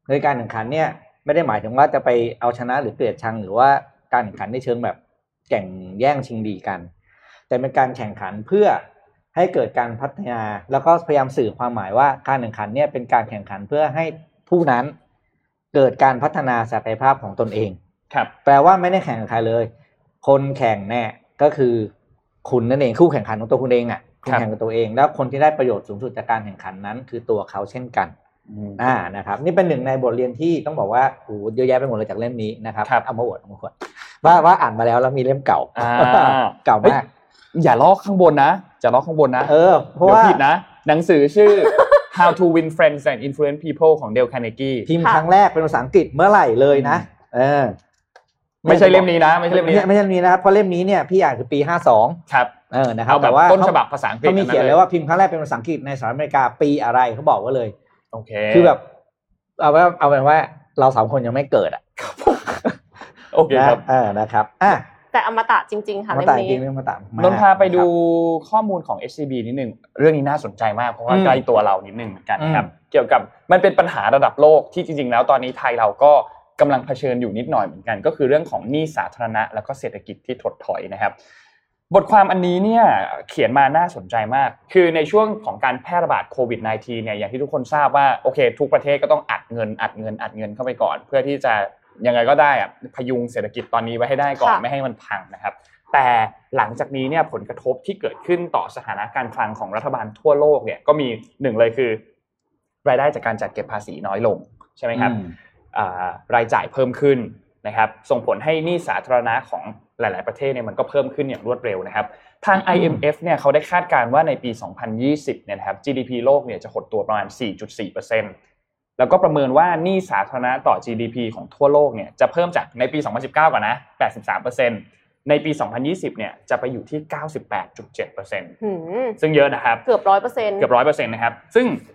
ในการแข่งขันเนี่ยไม่ได้หมายถึงว่าจะไปเอาชนะหรือเกลียดชัง หรือว่าการแข่งขันในเชิงแบบแข่งแย่งชิงดีกัน แต่เป็นการแข่งขันเพื่อให้เกิดการพัฒนา แล้วก็พยายามสื่อความหมายว่าการแข่งขันเนี่ยเป็นการแข่งขันเพื่อให้ผู้นั้นเกิดการพัฒนาศักยภาพของตนเอง ครับแปลว่าไม่ได้แข่งกับใครเลย คนแข่งแน่ก็คือคุณนั่นเองคู่แข่งขันของตัวคุณเองอะคุณแข่งกับตัวเอง แล้วคนที่ได้ประโยชน์สูงสุดจากการแข่งขันนั้น คือตัวเขาเช่นกันอืมอ่านะครับนี่เป็นหนึ่งในบทเรียนที่ต้องบอกว่าโอ้โหเยอะแยะไปหมดเลยจากเล่มนี้นะครับครับเอามาอวดเอามาอวดว่าว่าอ่านมาแล้วแล้วมีเล่มเก่าอ่าเก่ามากอย่าลอกข้างบนนะอย่าลอกข้างบนนะเออเพราะเดี๋ยวว่าผิดนะ หนังสือชื่อ How to Win Friends and Influence People ของเดลคาร์เนกีพิมพ์ค่ะครั้งแรกเป็นภาษาอังกฤษเมื่อไหร่เลยนะเออ ไม่ใช่เล่มนี้นะ ไม่ใช่เล่มนี้ไม่ใช่เล่มนี้นะครับเพราะเล่มนี้เนี่ยพี่อ่านคือปีห้าสองครับเออนะครับเอาแบบแต่ว่าต้นฉบับภาษาอังกฤษเขามีเขียนอัเลยว่าพิมพ์ครั้งแรกเป็นภาษาอังกฤษในสหรัฐอเมริกาปีอะไรเขาบอกไว่าเลยโอเคคือแบบเอาว่าเอาเป็นว่าเราสามคนยังไม่เกิดอะโอเคครับนะเออนะครับอะแต่อมตะจริง ๆ ค่ะมาเล่มต่างจนี้ริงๆเรื่องมาต่างมกนนท์พาไปดูนะครับข้อมูลของ SCB นิดนึงเรื่องนี้น่าสนใจมากเพราะว่าอืมใกล้ตัวเรานิดนึงเหมือนกันนะครับอืมเกี่ยวกับมันเป็นปัญหาระดับโลกที่จริง ๆ แล้วตอนนี้ไทยเราก็ กำลังเผชิญอยู่นิดหน่อยเหมือนกัน ก็คือเรื่องของหนี้สาธารณะ แล้วก็เศรษฐกิจที่ถดถอยนะครับ บทความอันนี้เนี่ยเขียนมาน่าสนใจมาก คือในช่วงของการแพร่ระบาดโควิด -19 เนี่ยอย่างที่ทุกคนทราบว่าโอเค ทุกประเทศก็ต้องอัดเงินอัดเงินอัดเงินเข้าไปก่อน เพื่อที่จะยังไงก็ได้อะพยุงเศรษฐกิจตอนนี้ไว้ให้ได้ก่อนค่ะไม่ให้มันพังนะครับแต่หลังจากนี้เนี่ยผลกระทบที่เกิดขึ้นต่อสถานะการคลังของรัฐบาลทั่วโลกเนี่ยก็มีหนึ่งเลยคือ รายได้จากการจัดเก็บภาษีน้อยลงใช่ไหมครับอืมอ่า รายจ่ายเพิ่มขึ้นนะครับ ส่งผลให้หนี้สาธารณะของหลาย ๆ ประเทศเนี่ยมันก็เพิ่มขึ้นอย่างรวดเร็วนะครับ ทาง IMF เนี่ยเขาได้คาดการณ์ว่าในปี 2020 เนี่ยนะครับ GDP โลกเนี่ยจะหดตัวประมาณ 4.4%แล้วก็ประเมินว่าหนี้สาธารณะต่อ GDP ของทั่วโลกเนี่ยจะเพิ่มจากในปี 2019 ก่อนนะ 83%ในปี 2020 เนี่ยจะไปอยู่ที่ 98.7%หืมซึ่งเยอะนะครับ เกือบร้อยเปอร์เซ็นต์เกือบร้อยเปอร์เซ็นต์นะครับ ซึ่งเอ่อ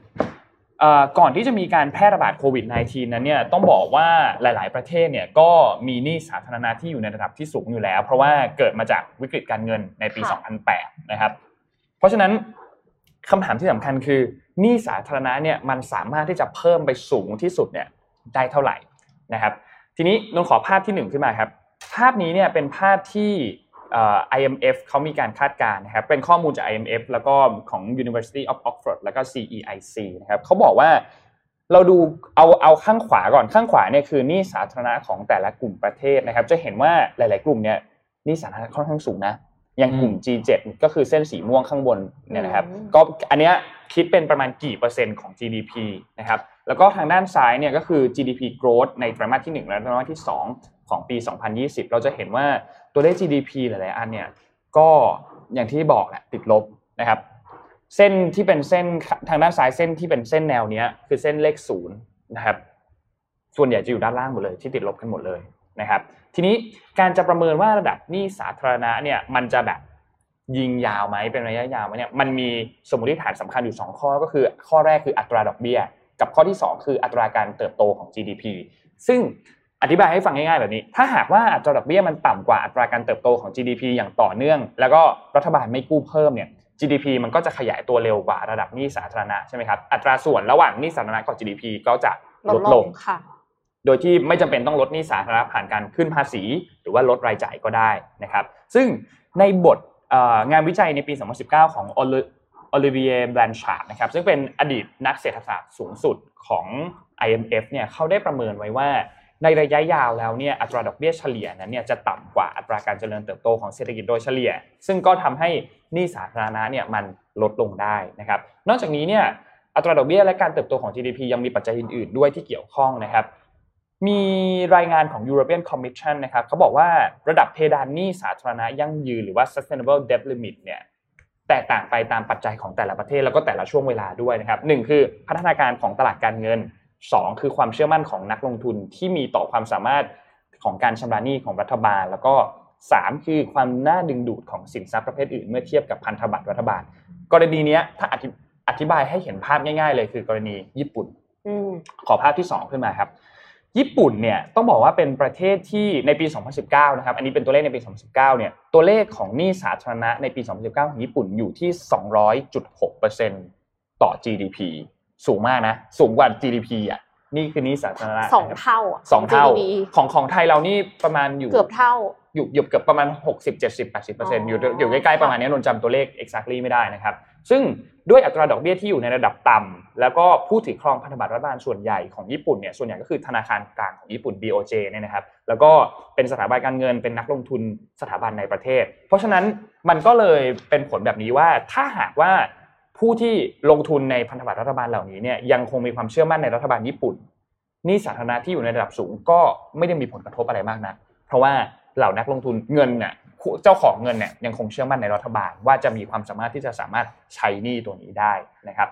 ก่อนที่จะมีการแพร่ระบาดโควิด -19 นั้นเนี่ยต้องบอกว่าหลาย ๆ ประเทศเนี่ยก็มีหนี้สาธารณะที่อยู่ในระดับที่สูงอยู่แล้ว เพราะว่าเกิดมาจากวิกฤตการเงินในปี 2008 นะครับ เพราะฉะนั้นคำถามที่สำคัญคือหนี้สาธารณะเนี่ยมันสามารถที่จะเพิ่มไปสูงที่สุดเนี่ยได้เท่าไหร่นะครับ ทีนี้นนท์ขอภาพที่หนึ่งขึ้นมาครับ ภาพนี้เนี่ยเป็นภาพที่เอ่อ IMF เขามีการคาดการณ์นะครับเป็นข้อมูลจาก IMF แล้วก็ของ University of Oxford แล้วก็ CEIC นะครับเขาบอกว่าเราดูเอาเอาข้างขวาก่อนข้างขวาเนี่ยคือหนี้สาธารณะของแต่ละกลุ่มประเทศนะครับ จะเห็นว่าหลาย ๆ กลุ่มเนี่ยหนี้สาธารณะค่อนข้างสูงนะอย่างกลุ่ม G7 ก็คือเส้นสีม่วงข้างบนเนี่ยนะครับ ก็อันเนี้ยคิดเป็นประมาณกี่เปอร์เซ็นต์ของ GDP นะครับ แล้วก็ทางด้านซ้ายเนี่ยก็คือ GDP growth ในไตรมาสที่ 1 และไตรมาสที่ 2 ของปี 2020 เราจะเห็นว่า ตัวเลข GDP หลาย ๆ อันเนี่ยก็อย่างที่บอกแหละติดลบนะครับ เส้นที่เป็นเส้นทางด้านซ้ายเส้นที่เป็นเส้นแนวเนี้ยคือเส้นเลขศูนย์นะครับ ส่วนใหญ่จะอยู่ด้านล่างหมดเลยที่ติดลบกันหมดเลยนะครับ ทีนี้การจะประเมินว่าระดับหนี้สาธารณะเนี่ยมันจะแบบยิงยาวไหมเป็นระยะยาวไหมเนี่ยมันมีสมมติฐานสำคัญอยู่ 2 ข้อก็คือ ข้อแรกคืออัตราดอกเบี้ย กับข้อที่ 2 คืออัตราการเติบโตของ GDP ซึ่ง อธิบายให้ฟังง่ายๆแบบนี้ ถ้าหากว่าอัตราดอกเบี้ยมันต่ำกว่าอัตราการเติบโตของ GDP อย่างต่อเนื่อง แล้วก็รัฐบาลไม่กู้เพิ่มเนี่ย GDP มันก็จะขยายตัวเร็วกว่าระดับหนี้สาธารณะใช่ไหมครับ อัตราส่วนระหว่างหนี้สาธารณะกับ GDP ก็จะลดลงค่ะ โดยที่ไม่จำเป็นต้องลดหนี้สาธารณะผ่านการขึ้นภาษี หรือว่าลดรายจ่ายก็ได้นะครับ ซึ่งในบทเอ่องานวิจัยในปี 2019 ของโอลิเวียแบรนชาร์ดนะครับซึ่งเป็นอดีตนักเศรษฐศาสตร์สูงสุดของ IMF เนี่ยเขาได้ประเมินไว้ว่า ในระยะยาวแล้วเนี่ยอัตราดอกเบี้ยเฉลี่ยนั้นเนี่ยจะต่ำกว่าอัตราการเจริญเติบโตของเศรษฐกิจโดยเฉลี่ย ซึ่งก็ทำให้หนี้สาธารณะเนี่ยมันลดลงได้นะครับนอกจากนี้เนี่ยอัตราดอกเบี้ยและการเติบโตของ GDP ยังมีปัจจัยอื่นๆ ด้วยที่เกี่ยวข้องนะครับมีรายงานของ European Commission นะครับเขาบอกว่าระดับเพดานหนี้สาธารณะยั่งยืนหรือว่า sustainable debt limit เนี่ยแตกต่างไปตามปัจจัยของแต่ละประเทศแล้วก็แต่ละช่วงเวลาด้วยนะครับหนึ่งคือพัฒนาการของตลาดการเงิน สองคือความเชื่อมั่นของนักลงทุนที่มีต่อความสามารถของการชำระหนี้ของรัฐบาล แล้วก็สามคือความน่าดึงดูดของสินทรัพย์ประเภทอื่นเมื่อเทียบกับพันธบัตรรัฐบาล กรณีเนี้ยถ้าอธิอธิบายให้เห็นภาพง่ายๆ เลยคือกรณีญี่ปุ่นอืมขอภาพที่ 2 ขึ้นมาครับ ญี่ปุ่นเนี่ยต้องบอกว่าเป็นประเทศที่ในปี 2019 นะครับ อันนี้เป็นตัวเลขในปี 2019 เนี่ยตัวเลขของหนี้สาธารณะในปี 2019 ของญี่ปุ่นอยู่ที่ 200.6%ต่อ GDP สูงมากนะ สูงกว่า GDP อะนี่คือหนี้สาธารณะสองนะครับเท่าะสองเท่า GDP ของของไทยเรานี่ประมาณอยู่เกือบเท่าอยู่อยู่เกือบประมาณ 60 70 80เปอร์เซ็นต์อยู่อยู่ใกล้ๆประมาณนี้นนท์จำตัวเลข exactly ไม่ได้นะครับ ซึ่งด้วยอัตราดอกเบี้ยที่อยู่ในระดับต่ำแล้วก็ผู้ถือครองพันธบัตรรัฐบาลส่วนใหญ่ของญี่ปุ่นเนี่ยส่วนใหญ่ก็คือธนาคารกลางของญี่ปุ่น BOJ เนี่ยนะครับ แล้วก็เป็นสถาบันการเงินเป็นนักลงทุนสถาบันในประเทศ เพราะฉะนั้นมันก็เลยเป็นผลแบบนี้ว่าถ้าหากว่า ผู้ที่ลงทุนในพันธบัตรรัฐบาลเหล่านี้เนี่ยยังคงมีความเชื่อมั่นในรัฐบาลญี่ปุ่นนี่สาธารณะที่อยู่ในระดับสูงก็ไม่ได้มีผลกระทบอะไรมากนัก เพราะว่าเหล่านักลงทุนเงินเนี่ยเจ้าของเงินเนี่ยยังคงเชื่อมั่นในรัฐบาล ว่าจะมีความสามารถที่จะสามารถใช้นี้ตัวนี้ได้นะครับ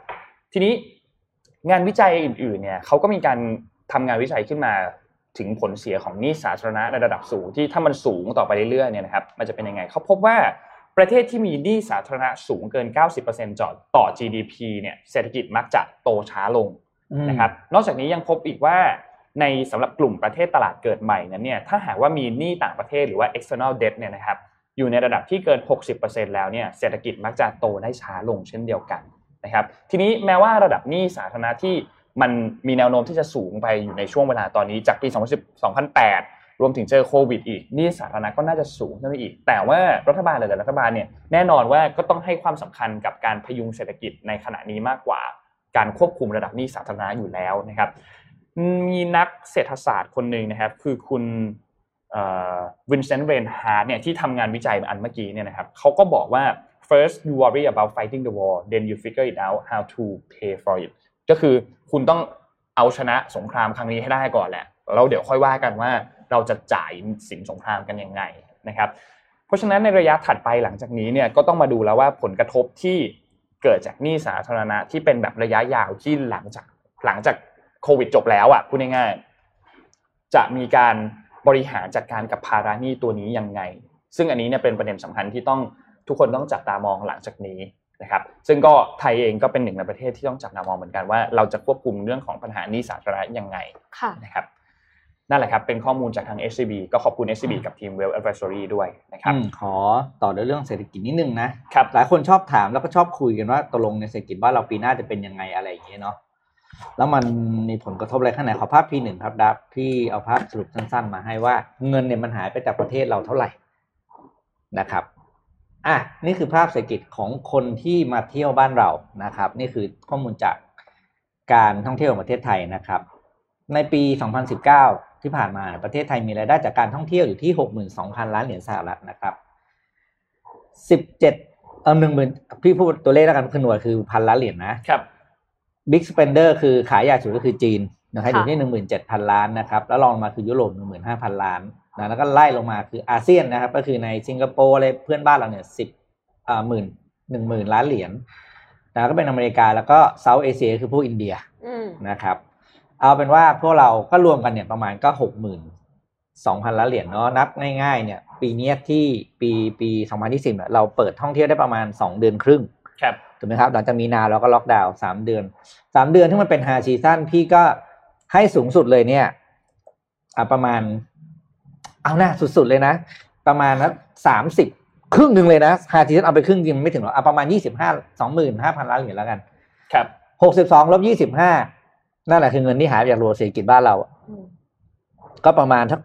ทีนี้งานวิจัยอื่นๆเนี่ยเขาก็มีการทำงานวิจัยขึ้นมาถึงผลเสียของหนี้สาธารณะในระดับสูงที่ถ้ามันสูงต่อไปเรื่อยๆเนี่ยนะครับมันจะเป็นยังไงเขาพบว่า ประเทศที่มีหนี้สาธารณะสูงเกิน 90%จอต่อ GDP เนี่ยเศรษฐกิจมักจะโตช้าลงนะครับ นอกจากนี้ยังพบอีกว่าในสำหรับกลุ่มประเทศตลาดเกิดใหม่นั้นเนี่ยถ้าหากว่ามีหนี้ต่างประเทศหรือว่า external debt เนี่ยนะครับอยู่ในระดับที่เกิน 60%แล้วเนี่ยเศรษฐกิจมักจะโตได้ช้าลงเช่นเดียวกันนะครับ ทีนี้แม้ว่าระดับหนี้สาธารณะที่มันมีแนวโน้มที่จะสูงไปอยู่ในช่วงเวลาตอนนี้จากปี 2010 2008 รวมถึงเจอโควิดอีกนี้สาธารณะก็น่าจะสูงขึ้นไปอีก แต่ว่ารัฐบาลหลายๆรัฐบาลเนี่ยแน่นอนว่าก็ต้องให้ความสำคัญกับการพยุงเศรษฐกิจในขณะนี้มากกว่าการควบคุมระดับหนี้สาธารณะอยู่แล้วนะครับมีนักเศรษฐศาสตร์คนหนึ่งนะครับ คือคุณวินเซนต์เรนฮาร์ดเนี่ยที่ทำงานวิจัยอันเมื่อกี้เนี่ยนะครับเขาก็บอกว่า first you worry about fighting the war then you figure it out how to pay for it ก็คือคุณต้องเอาชนะสงครามครั้งนี้ให้ได้ก่อนแหละแล้วเดี๋ยวค่อยว่ากันว่า เราจะจ่ายสินสงครามกันยังไงนะครับเพราะฉะนั้นในระยะถัดไปหลังจากนี้เนี่ยก็ต้องมาดูแล้วว่าผลกระทบที่เกิดจากหนี้สาธารณะที่เป็นแบบระยะยาวที่หลังจากหลังจากโควิดจบแล้วอะพูดง่ายๆจะมีการบริหารจัดการกับภาระหนี้ตัวนี้ยังไง ซึ่งอันนี้เนี่ยเป็นประเด็นสำคัญที่ต้องทุกคนต้องจับตามองหลังจากนี้นะครับ ซึ่งก็ไทยเองก็เป็นหนึ่งในประเทศที่ต้องจับตามองเหมือนกันว่าเราจะควบคุมเรื่องของปัญหาหนี้สาธารณะยังไงค่ะนะครับ นั่นแหละครับเป็นข้อมูลจากทาง SCB ก็ขอบคุณ SCB กับทีม Well Advisory ด้วยนะครับอืมขอต่อในเรื่องเศรษฐกิจนิดนึงนะครับหลายคนชอบถามแล้วก็ชอบคุยกันว่าตกลงในเศรษฐกิจบ้านเราปีหน้าจะเป็นยังไงอะไรอย่างเงี้ยเนาะแล้วมันมีผลกระทบอะไรข้างในขอภาพ P1 ครับดับที่เอาภาพสรุปสั้นๆ มาให้ว่าเงินเนี่ยมันหายไปจากประเทศเราเท่าไหร่นะครับอะนี่คือภาพเศรษฐกิจของคนที่มาเที่ยวบ้านเรานะครับ นี่คือข้อมูลจากการท่องเที่ยวของประเทศไทยนะครับ ในปี 2019 ที่ผ่านมาประเทศไทยมีรายได้จากการท่องเที่ยวอยู่ที่ 62,000 ล้านเหรียญสหรัฐนะครับ 17 เออหนึ่งหมื่นพี่พูดตัวเลขแล้วกันคือหน่วยคือพันล้านเหรียญนะครับบิ๊กสเปนเดอร์คือขายใหญ่สุดก็คือจีนนะครับค่ะอยู่ที่หนึ่งหมื่นเจ็ดพันล้านนะครับ แล้วรองลงมาคือยุโรปหนึ่งหมื่นห้าพันล้านนะแล้วก็ไล่ลงมาคืออาเซียนนะครับ ก็คือในสิงคโปร์อะไรเพื่อนบ้านเราเนี่ยสิบอ่าหมื่นหนึ่งหมื่นล้านเหรียญนะก็เป็นอเมริกาแล้วก็ South Asia คือพวกอินเดียอืมนะครับ เอาเป็นว่าพวกเราก็รวมกันเนี่ยประมาณก็หกหมื่นสองพันล้านเหรียญเนาะนับง่ายๆ เนี่ยปีเนี้ยที่ปีปีสองพันยี่สิบเนี่ยเราเปิดท่องเที่ยวได้ประมาณสองเดือนครึ่งครับถูกไหมครับหลังจากมีนาเราก็ล็อกดาวน์สามเดือนสามเดือนที่มันเป็น high season พี่ก็ให้สูงสุดเลยเนี่ยอะประมาณ เอาหน้าสุดๆเลยนะ ประมาณนะสามสิบครึ่งหนึ่งเลยนะไฮซีซั่นเอาไปครึ่งจริงไม่ถึงหรอกเอาประมาณยี่สิบห้าสองหมื่นห้าพันล้านเหรียญแล้วกัน ครับหกสิบสองลบยี่สิบห้า นั่นแหละคือเงินที่หายไปจากรัวเศรษฐกิจบ้านเราอืมก็ประมาณทัก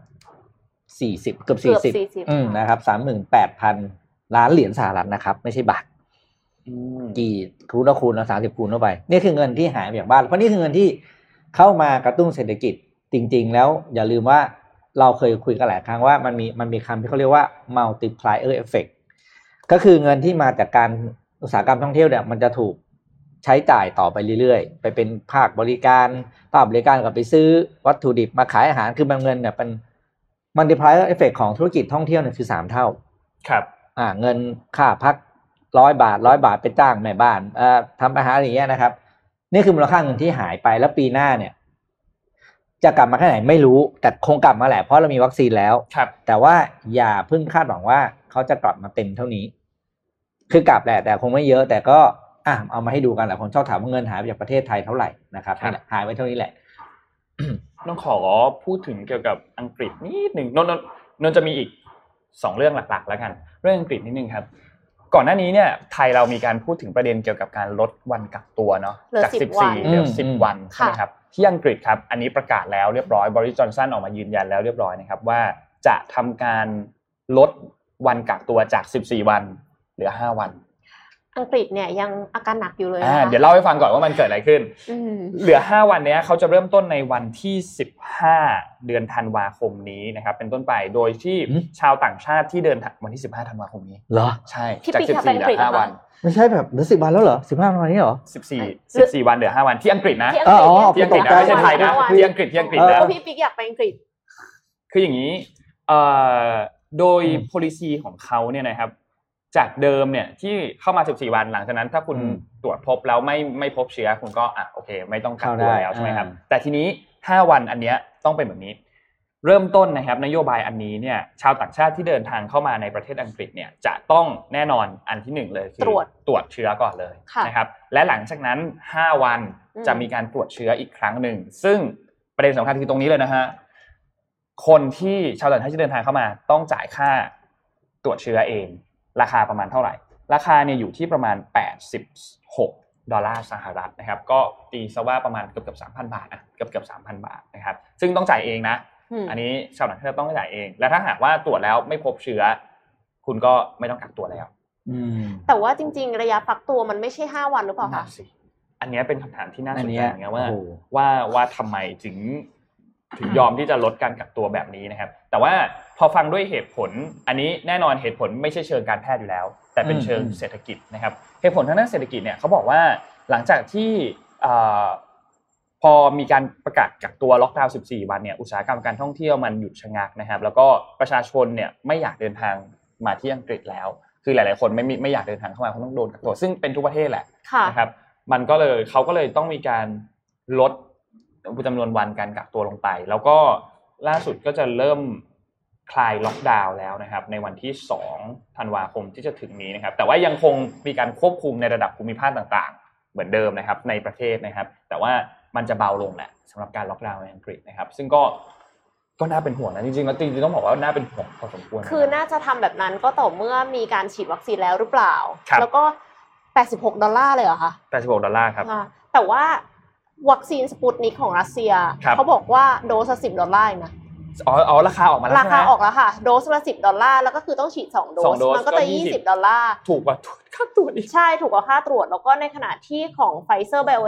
สี่สิบเกือบเกืสี่อบสิบ40อืมนะครับสามหมื่นแปดพันล้านเหรียญสหรัฐนะครับ ไม่ใช่บาทอืมกี่คูณแล้วคูณแล้วสามสิบคูณเข้าไป นี่คือเงินที่หายไปจากบ้าน เพราะนี่คือเงินที่เข้ามากระตุ้นเศรษฐกิจจริง ๆ แล้วอย่าลืมว่าเราเคยคุยกันหลายครั้งว่ามันมีมันมีคำที่เขาเรียกว่า multiplier effect ก็คือเงินที่มาจากการอุตสาหกรรมท่องเที่ยวเนี่ยมันจะถูก ใช้จ่ายต่อไปเรื่อยๆ ไปเป็นภาคบริการภาคบริการกับไปซื้อวัตถุดิบมาขายอาหารคือบางเงินเนี่ยเป็น multiplier effect ของธุรกิจท่องเที่ยวเนี่ยคือสามเท่า ครับ อ่า เงินค่าพักร้อยบาทร้อยบาทไปจ้างแม่บ้านเอ่อทำอาหารอย่างเงี้ยนะครับ นี่คือมูลค่าเงินที่หายไปแล้วปีหน้าเนี่ย จะกลับมาแค่ไหนไม่รู้ แต่คงกลับมาแหละเพราะเรามีวัคซีนแล้วครับ แต่ว่าอย่าเพิ่งคาดหวังว่าเขาจะกลับมาเต็มเท่านี้ คือกลับแหละแต่คงไม่เยอะ แต่ก็ อะเอามาให้ดูกันแหละคนชอบถามว่าเงินหายไปจากประเทศไทยเท่าไหร่นะครับครับนี่แหละหายไปเท่านี้แหละ ต้องขอพูดถึงเกี่ยวกับอังกฤษนิดหนึ่งนนท์นนท์นนท์จะมีอีกสองเรื่องหลักๆ แล้วกัน เรื่องอังกฤษนิดนึงครับ ก่อนหน้านี้เนี่ยไทยเรามีการพูดถึงประเด็นเกี่ยวกับการลดวันกักตัวเนาะเหลือจาก 10วัน 14เหลืออืม 10 วันใช่ไหมครับที่อังกฤษครับ อันนี้ประกาศแล้วเรียบร้อยบริจอนสันออกมายืนยันแล้วเรียบร้อยนะครับว่าจะทำการลดวันกักตัวจาก 14 วันเหลือ 5 วัน อังกฤษเนี่ยยังอาการหนักอยู่เลยอ่านะคะเดี๋ยวเล่าให้ฟังก่อนว่ามันเกิดอะไรขึ้นอืมเหลือ 5 วันเนี้ยเขาจะเริ่มต้นในวันที่ 15 เดือนธันวาคมนี้นะครับเป็นต้นไปโดยที่อืมชาวต่างชาติที่เดินทางวันที่ 15 ธันวาคมนี้เหรอใช่พี่จากปิ๊กทำ14เหลือังกฤษอเหรอ5วัน ไม่ใช่แบบเหลือสิบวันแล้วเหรอสิบห้าวันนี้เหรอ14 14วันเหลือ5วันที่อังกฤษนะที่อังกฤษอ๋อที่อังกฤษนะไม่ใช่ไทยนะห้าวันที่อังกฤษที่อังกฤษเอนะเพราะพี่ปิ๊กอยากไปอังกฤษ คืออย่างนี้เอ่อโดยอืม policy ของเขาเนี่ยนะครับ จากเดิมเนี่ยที่เข้ามา 14 วันหลังจากนั้น ถ้าคุณอืมตรวจพบแล้วไม่ไม่พบเชื้อคุณก็อะโอเค ไม่ต้องกักเข้าตัวได้แล้วใช่ไหมครับอ่าแต่ทีนี้ 5 วันอันเนี้ยต้องเป็นแบบนี้ เริ่มต้นนะครับนโยบายอันนี้เนี่ยชาวต่างชาติที่เดินทางเข้ามาในประเทศอังกฤษเนี่ยจะต้องแน่นอนอันที่หนึ่งเลยคือตรวจตรวจเชื้อก่อนเลยค่ะนะครับและหลังจากนั้น 5 วันอืมจะมีการตรวจเชื้ออีกครั้งหนึ่งซึ่งประเด็นสำคัญคือตรงนี้เลยนะฮะคนที่ชาวต่างชาติที่เดินทางเข้ามา ต้องจ่ายค่าตรวจเชื้อเอง ราคาประมาณเท่าไหร่ ราคาเนี่ยอยู่ที่ประมาณ 86 ดอลลาร์สหรัฐนะครับ ก็ตีซะว่าประมาณเกือบเกือบ3,000บาทอะเกือบเกือบ3,000บาทนะครับ ซึ่งต้องจ่ายเองนะอืมอันนี้ชาวต่างชาติต้องจ่ายเอง และถ้าหากว่าตรวจแล้วไม่พบเชื้อ คุณก็ไม่ต้องกักตัวแล้วอืมแต่ว่าจริง ๆ ระยะฟักตัวมันไม่ใช่ห้าวันหรือเปล่านั่คะนสิอันเนี้ยเป็นคำถามที่น่าสนใจอันเนี้ยเหมือนกันว่าโอ้โหว่าว่าทำไมถึง ถึงยอมที่จะลดการกักตัวแบบนี้นะครับ แต่ว่าพอฟังด้วยเหตุผล อันนี้แน่นอนเหตุผลไม่ใช่เชิงการแพทย์อยู่แล้ว แต่เป็นเชิงเศรษฐกิจนะครับ เหตุผลทางด้านเศรษฐกิจเนี่ยเขาบอกว่าหลังจากที่พอมีการประกาศกักตัวล็อกดาวน์ 14 วันเนี่ย อุตสาหกรรมการท่องเที่ยวมันหยุดชะงักนะครับ แล้วก็ประชาชนเนี่ยไม่อยากเดินทางมาที่อังกฤษแล้ว คือหลาย ๆ คนไม่ไม่อยากเดินทางเข้ามาเพราะต้องโดนกักตัว ซึ่งเป็นทุกประเทศแหละนะครับ มันก็เลยเขาก็เลยต้องมีการลด จำนวนวันการกักตัวลงไป แล้วก็ล่าสุดก็จะเริ่มคลายล็อกดาวน์แล้วนะครับ ในวันที่2ธันวาคมที่จะถึงนี้นะครับ แต่ว่ายังคงมีการควบคุมในระดับภูมิภาคต่างๆ เหมือนเดิมนะครับ ในประเทศนะครับ แต่ว่ามันจะเบาลงแหละสำหรับการล็อกดาวน์ในอังกฤษนะครับ ซึ่งก็ก็น่าเป็นห่วงนะจริงๆแล้วจริงๆต้องบอกว่าน่าเป็นห่วงพอสมควรนะคือน่าจะทำแบบนั้นก็ต่อเมื่อมีการฉีดวัคซีนแล้วหรือเปล่าครับแล้วก็ 86 ดอลลาร์เลยเหรอคะ86 ดอลลาร์ครับอ่าแต่ว่า วัคซีนสปุตนิกของรัสเซีย ครับ เขาบอกว่าโดสละสิบดอลลาร์เองนะ อ๋ออ๋อราคาออกมาแล้วราใช่คาไหมออกแล้วค่ะ โดสละสิบดอลลาร์ แล้วก็คือต้องฉีดสองโดสองสโดสมันก็ก็จะ20ยี่สิบดอลลาร์ ถูกกว่าค่าตรวจอีก ใช่ถูกกว่าค่าตรวจ แล้วก็ในขณะที่ของไฟเซอร์ไบโอ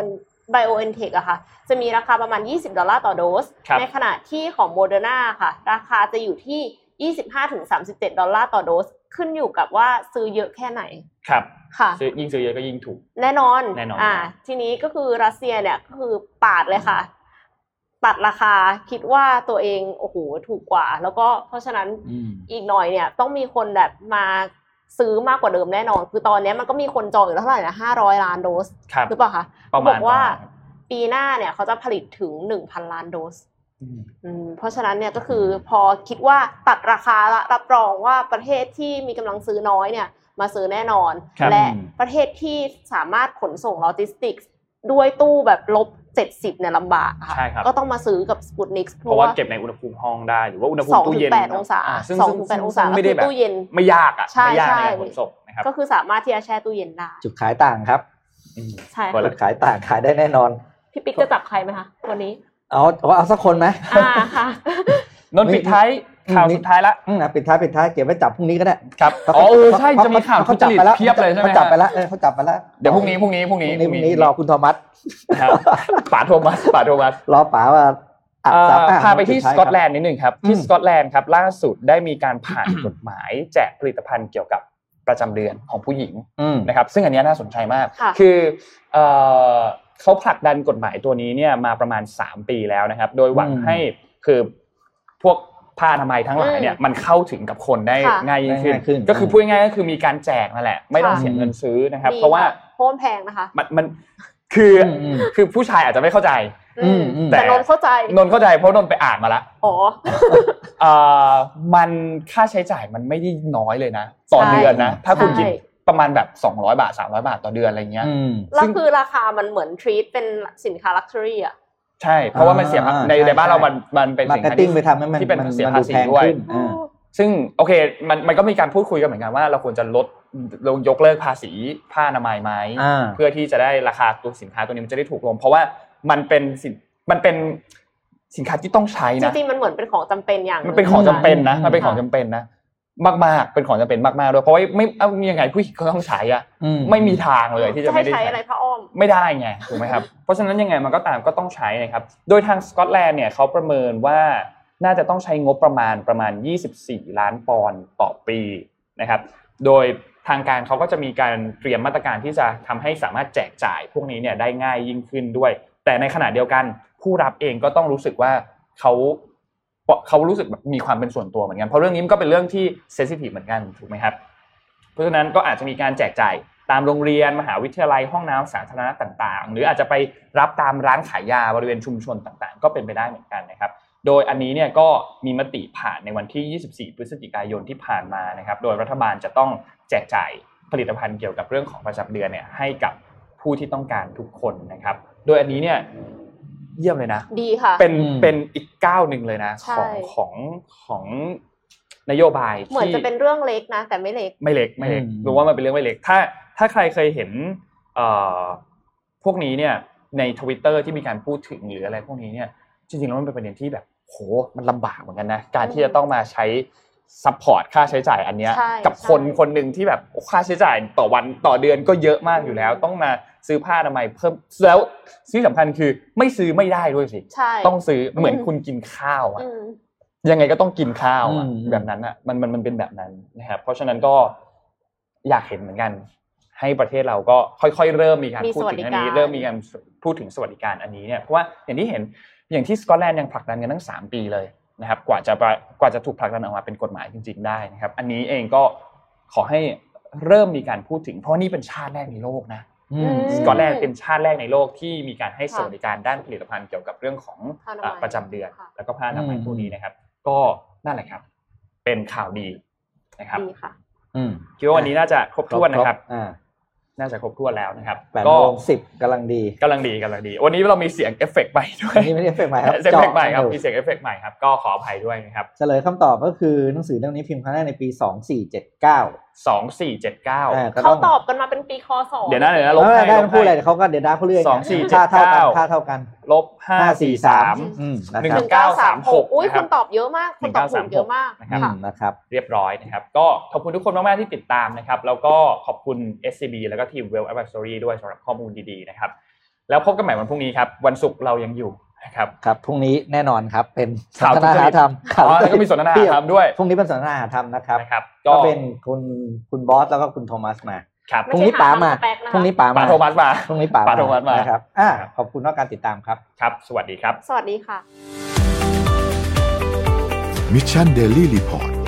ไบโอเอ็นเทคอะค่ะ จะมีราคาประมาณ 20 ดอลลาร์ต่อโดส ครับในขณะที่ของโมเดอร์นาค่ะ ราคาจะอยู่ที่ 25-37 ดอลลาร์ต่อโดส ขึ้นอยู่กับว่าซื้อเยอะแค่ไหน ครับค่ะซื้อยิ่งซื้อเยอะก็ยิ่งถูก แน่นอนแน่นอนอ่า ทีนี้ก็คือรัสเซียเนี่ยก็คือปาดเลยค่ะ ตัดราคาคิดว่าตัวเองโอ้โหถูกกว่า แล้วก็เพราะฉะนั้นอืมอีกหน่อยเนี่ย ต้องมีคนแบบมาซื้อมากกว่าเดิมแน่นอน คือตอนเนี้ยมันก็มีคนจองอยู่แล้วเท่าไหร่นะห้าร้อยล้านโดสครับหรือเปล่าคะประเขามาณบอกว่าประมาณปีหน้าเนี่ยเขาจะผลิตถึงหนึ่งพันล้านโดสอืมอืมเพราะฉะนั้นเนี่ยก็คือพอคิดว่าตัดราคาละรับรองว่าประเทศที่มีกำลังซื้อน้อยเนี่ย มาซื้อแน่นอนครับและประเทศที่สามารถขนส่งโลจิสติกส์ด้วยตู้แบบลบเจ็ดสิบเนี่ยลำบากอะค่ะใช่ครับก็ต้องมาซื้อกับสปุตนิกเพเพราะว่าเก็บในอุณหภูมิห้องได้หรือว่าอุณหภูสมิองตู้ถึเย็งนแปดองศาอ่ซึ่สองถึงแปดองศาซึ่ไม่ได้ก็แบคืบตู้เย็นไม่ยากอะใช่ไม่ยากในใช่การขนส่งนะครับก็คือสามารถที่จะแช่ตู้เย็นได้จุดขายต่างครับอืมใช่ก็เลจุยดขายต่างขายได้แน่นอนพี่ปิ๊กจะจับใครไหมคะวันนี้เอาเอาเอาสักคนไหมอ่าค่ะนนท์ปิดท้าย ข่าวสุดท้ายละอืมอะปิดท้ายปิดท้ายเก็บไว้จับพรุ่งนี้ก็ได้ครับเพราะอ๋อเขาเออใช่พราจะมีข่าวเขาทุจริตไปแล้วเพียบเลยใช่ไหมเขาจับไปฮะแล้วเออเขาจับไปแล้วเดี๋ยวพรุ่งนี้พรุ่งนี้พรุ่งนี้พรุ่งนี้พรุ่งนี้รอคุณโทมัสนะครับป๋าโทมัสป๋าโทมัสรอป๋าว่าอัดเอ่อซับอะพาไปที่ปิดสท้ายกอตครับแลนด์นิดหนึ่งครับที่อืมสกอตแลนด์ครับล่าสุดได้มีการผ่านกฎหมายแจกผลิตภัณฑ์เกี่ยวกับประจำเดือนของผู้หญิงอืมนะครับซึ่งอันเนี้ยน่าสนใจมากค่ะคือเอ่อเขาผลักดันกฎหมายตัวนี้เนี่ยมาประมาณ 3 ปีแล้วนะครับ โดยหวังอืมให้คือพวก ผ้าอนามัยทั้งหลายเนี่ยอืมมันเข้าถึงกับคนได้ค่ะง่ายยิ่งขึ้นง่ายขึ้น ก็คือพูดง่ายๆก็คือมีการแจกนั่นแหละ ไม่ต้องค่ะเสียเงินซื้อนะครับดีเพราะว่าค่เพราะมันแพงนะคะมันมันคือออืมคือผู้ชายอาจจะไม่เข้าใจอืมอืมแต่แต่นนท์เข้าใจนนท์เข้าใจเพราะนนท์ไปอ่านมาละอ๋อเอ่อมันค่าใช้จ่ายมันไม่ได้น้อยเลยนะต่อใช่เดือนนะ ถ้าคุณใช่กินประมาณแบบ 200 บาท 300 บาทต่อเดือนอะไรเงี้ยอืมแล้วคือราคามันเหมือน treat เป็นสินค้า luxury อะ ใช่ เพราะว่ามันเสียภาอ่าในใช่ในบ้านเราใช่มันมันเป็น marketing สินค้าที่ไปทำให้มันที่เป็นมันเสียมันภาดูษีแพงด้วยขึ้นอ่าซึ่งโอเคมันมันก็มีการพูดคุยกันเหมือนกันว่าเราควรจะลดลงยกเลิกภาษีผ้าอนามัยไหมอ่าเพื่อที่จะได้ราคาตัวสินค้าตัวนี้มันจะได้ถูกลง เพราะว่ามันเป็นสินมันเป็นสินค้าที่ต้องใช้จนะริงๆมันเหมือนเป็นของจำเป็นอย่างมันเป็นของจำเป็นนะอืมมันเป็นของจำเป็นนะ มากๆ เป็นของจำเป็นมากๆด้วยเพราะว่าไม่เอายังไงผู้หญิงก็ต้องใช้อะอืไม่มีทางเลยที่จะจะให้ไม่ได้ใช้ใช้อะไรพระอ้อมไม่ได้ไงถูกไหมครับเพราะฉะนั้นยังไงมันก็ตามก็ต้องใช้นะครับ โดยทางสกอตแลนด์เนี่ยเขาประเมินว่าน่าจะต้องใช้งบประมาณประมาณ 24 ล้านปอนด์ต่อปีนะครับ โดยทางการเขาก็จะมีการเตรียมมาตรการที่จะทำให้สามารถแจกจ่ายพวกนี้เนี่ยได้ง่ายยิ่งขึ้นด้วย แต่ในขณะเดียวกันผู้รับเองก็ต้องรู้สึกว่าเขา เขารู้สึกแบบมีความเป็นส่วนตัวเหมือนกัน เพราะเรื่องนี้มันก็เป็นเรื่องที่เซนซิทีฟเหมือนกันถูกไหมครับ เพราะฉะนั้นก็อาจจะมีการแจกจ่ายตามโรงเรียนมหาวิทยาลัยห้องน้ำสาธารณะต่าง ๆ หรืออาจจะไปรับตามร้านขายยาบริเวณชุมชนต่างๆ ก็เป็นไปได้เหมือนกันนะครับ โดยอันนี้เนี่ยก็มีมติผ่านในวันที่ 24 พฤศจิกายนที่ผ่านมานะครับ โดยรัฐบาลจะต้องแจกจ่ายผลิตภัณฑ์เกี่ยวกับเรื่องของประจำเดือนเนี่ยให้กับผู้ที่ต้องการทุกคนนะครับ โดยอันนี้เนี่ย เยี่ยมเลยนะ ดีค่ะ เป็นอืมเป็นอีกก้าวหนึ่งเลยนะใช่ของของของนโยบายเหมือนที่จะเป็นเรื่องเล็กนะ แต่ไม่เล็ก ไม่เล็กไม่เล็กอืมรู้ว่ามันเป็นเรื่องไม่เล็ก ถ้าถ้าใครเคยเห็นเอ่อพวกนี้เนี่ยในทวิตเตอร์ที่มีการพูดถึงหรืออะไรพวกนี้เนี่ยจริงๆแล้วมันเป็นประเด็นที่แบบโหมันลำบากเหมือนกันนะ การที่จะต้องมาใช้ support ค่าใช้จ่ายอันเนี้ยใช่กับคนใช่ คนหนึ่งที่แบบโอ้ค่าใช้จ่ายต่อวันต่อเดือนก็เยอะมากอยู่แล้ว ต้องมาซื้อผ้าอนามัยเพิ่มแล้วที่สำคัญคือไม่ซื้อไม่ได้ด้วยสิ ใช่ต้องซื้อเหมือนอืมคุณกินข้าวอะ อืม ยังไงก็ต้องกินข้าวอะอืม แบบนั้นอะมันมันมันเป็นแบบนั้นนะครับเพราะฉะนั้นก็อยากเห็นเหมือนกัน ให้ประเทศเราก็ค่อยๆ เริ่มมีการมีพูดถึงอันนี้สวัสดิการ เริ่มมีการพูดถึงสวัสดิการอันนี้เนี่ยเพราะว่าอย่างที่เห็นอย่างที่สกอตแลนด์ยังผลักดันกันตั้งสามปีเลย นะครับกว่าจะกว่าจะถูกผลักดันออกมาเป็นกฎหมายจริง ๆ ได้นะครับ อันนี้เองก็ขอให้เริ่มมีการพูดถึงเพราะว่านี่เป็นชาติแรกในโลกนะอืมอืมสกอตแลนด์เป็นชาติแรกในโลกที่มีการให้สวัสดิการด้านผลิตภัณฑ์เกี่ยวกับเรื่องของผ้าอนามัยอ่าประจำเดือนค่ะแล้วก็ผ้าอนามัยอืมพวกนี้นะครับ ก็นั่นแหละครับ เป็นข่าวดีนะครับดีค่ะอืมคิดว่าวันนี้น่าจะครบถ้วนนะครับอ่า น่าจะครบถ้วนแล้วนะครับแปดก็โมงสิบกำลังดีกำลังดีกำลังดี วันนี้เรามีเสียงเอฟเฟกต์ใหม่ด้วยอันนี้ไม่ได้เอฟเฟกต์ใหม่ครับเอฟเฟกต์ใหม่ครับเจาะมีเสียงเอฟเฟกต์ใหม่ครับก็ขออภัยด้วยนะครับเฉลยคำตอบก็คือหนังสือเล่มนี้พิมพ์ครั้งแรกในปี 2479 สองสี่เจ็ดเก้าอ่าก็เขาต้องตอบกันมาเป็นปีคศเดี๋ยวนะเดี๋ยวนะลเอบอให้ได้ลไม่บพูดอะไรให้เขาก็เดี๋ยวได้เขาเรื่อยสองสี่ค่าเท่ากันเจ็ดเก้าค่าเท่ากันลบห้าสี่สามอืมนะหนึ่คงรับหนึ่งเก้าสามหก1936อุ้ยนะครับคุณตอบเยอะมากคุณตอบถูกเยอะมากนะครับอืมนะครับ เรียบร้อยนะครับ ก็ขอบคุณทุกคนมากๆที่ติดตามนะครับ แล้วก็ขอบคุณ SCB แล้วก็ทีม Well Advisory ด้วยสำหรับข้อมูลดีๆนะครับ แล้วพบกันใหม่วันพรุ่งนี้ครับ วันศุกร์เรายังอยู่นะ ครับครับพรุ่งนี้แน่นอนครับเป็นสข่าวนทนาธรรมอ๋อแล้วก็มีสนทนาธรรมด้วยพรุ่งนี้เป็นสนทนาธรรมนะครับนะครับก็เป็นคุณคุณบอสแล้วก็คุณโทมัสมาครับพรุ่งนี้ป๋ามาไม่ใช่หาทำสเปคนะคะพรุ่งนี้ป๋าปามาโทมัสมาพรุ่งนี้ป๋าป๋าโทมัสมานะครับอ่าขอบคุณมากการติดตามครับครับ สวัสดีครับ สวัสดีค่ะมิชชันเดลี่รีพอร์ต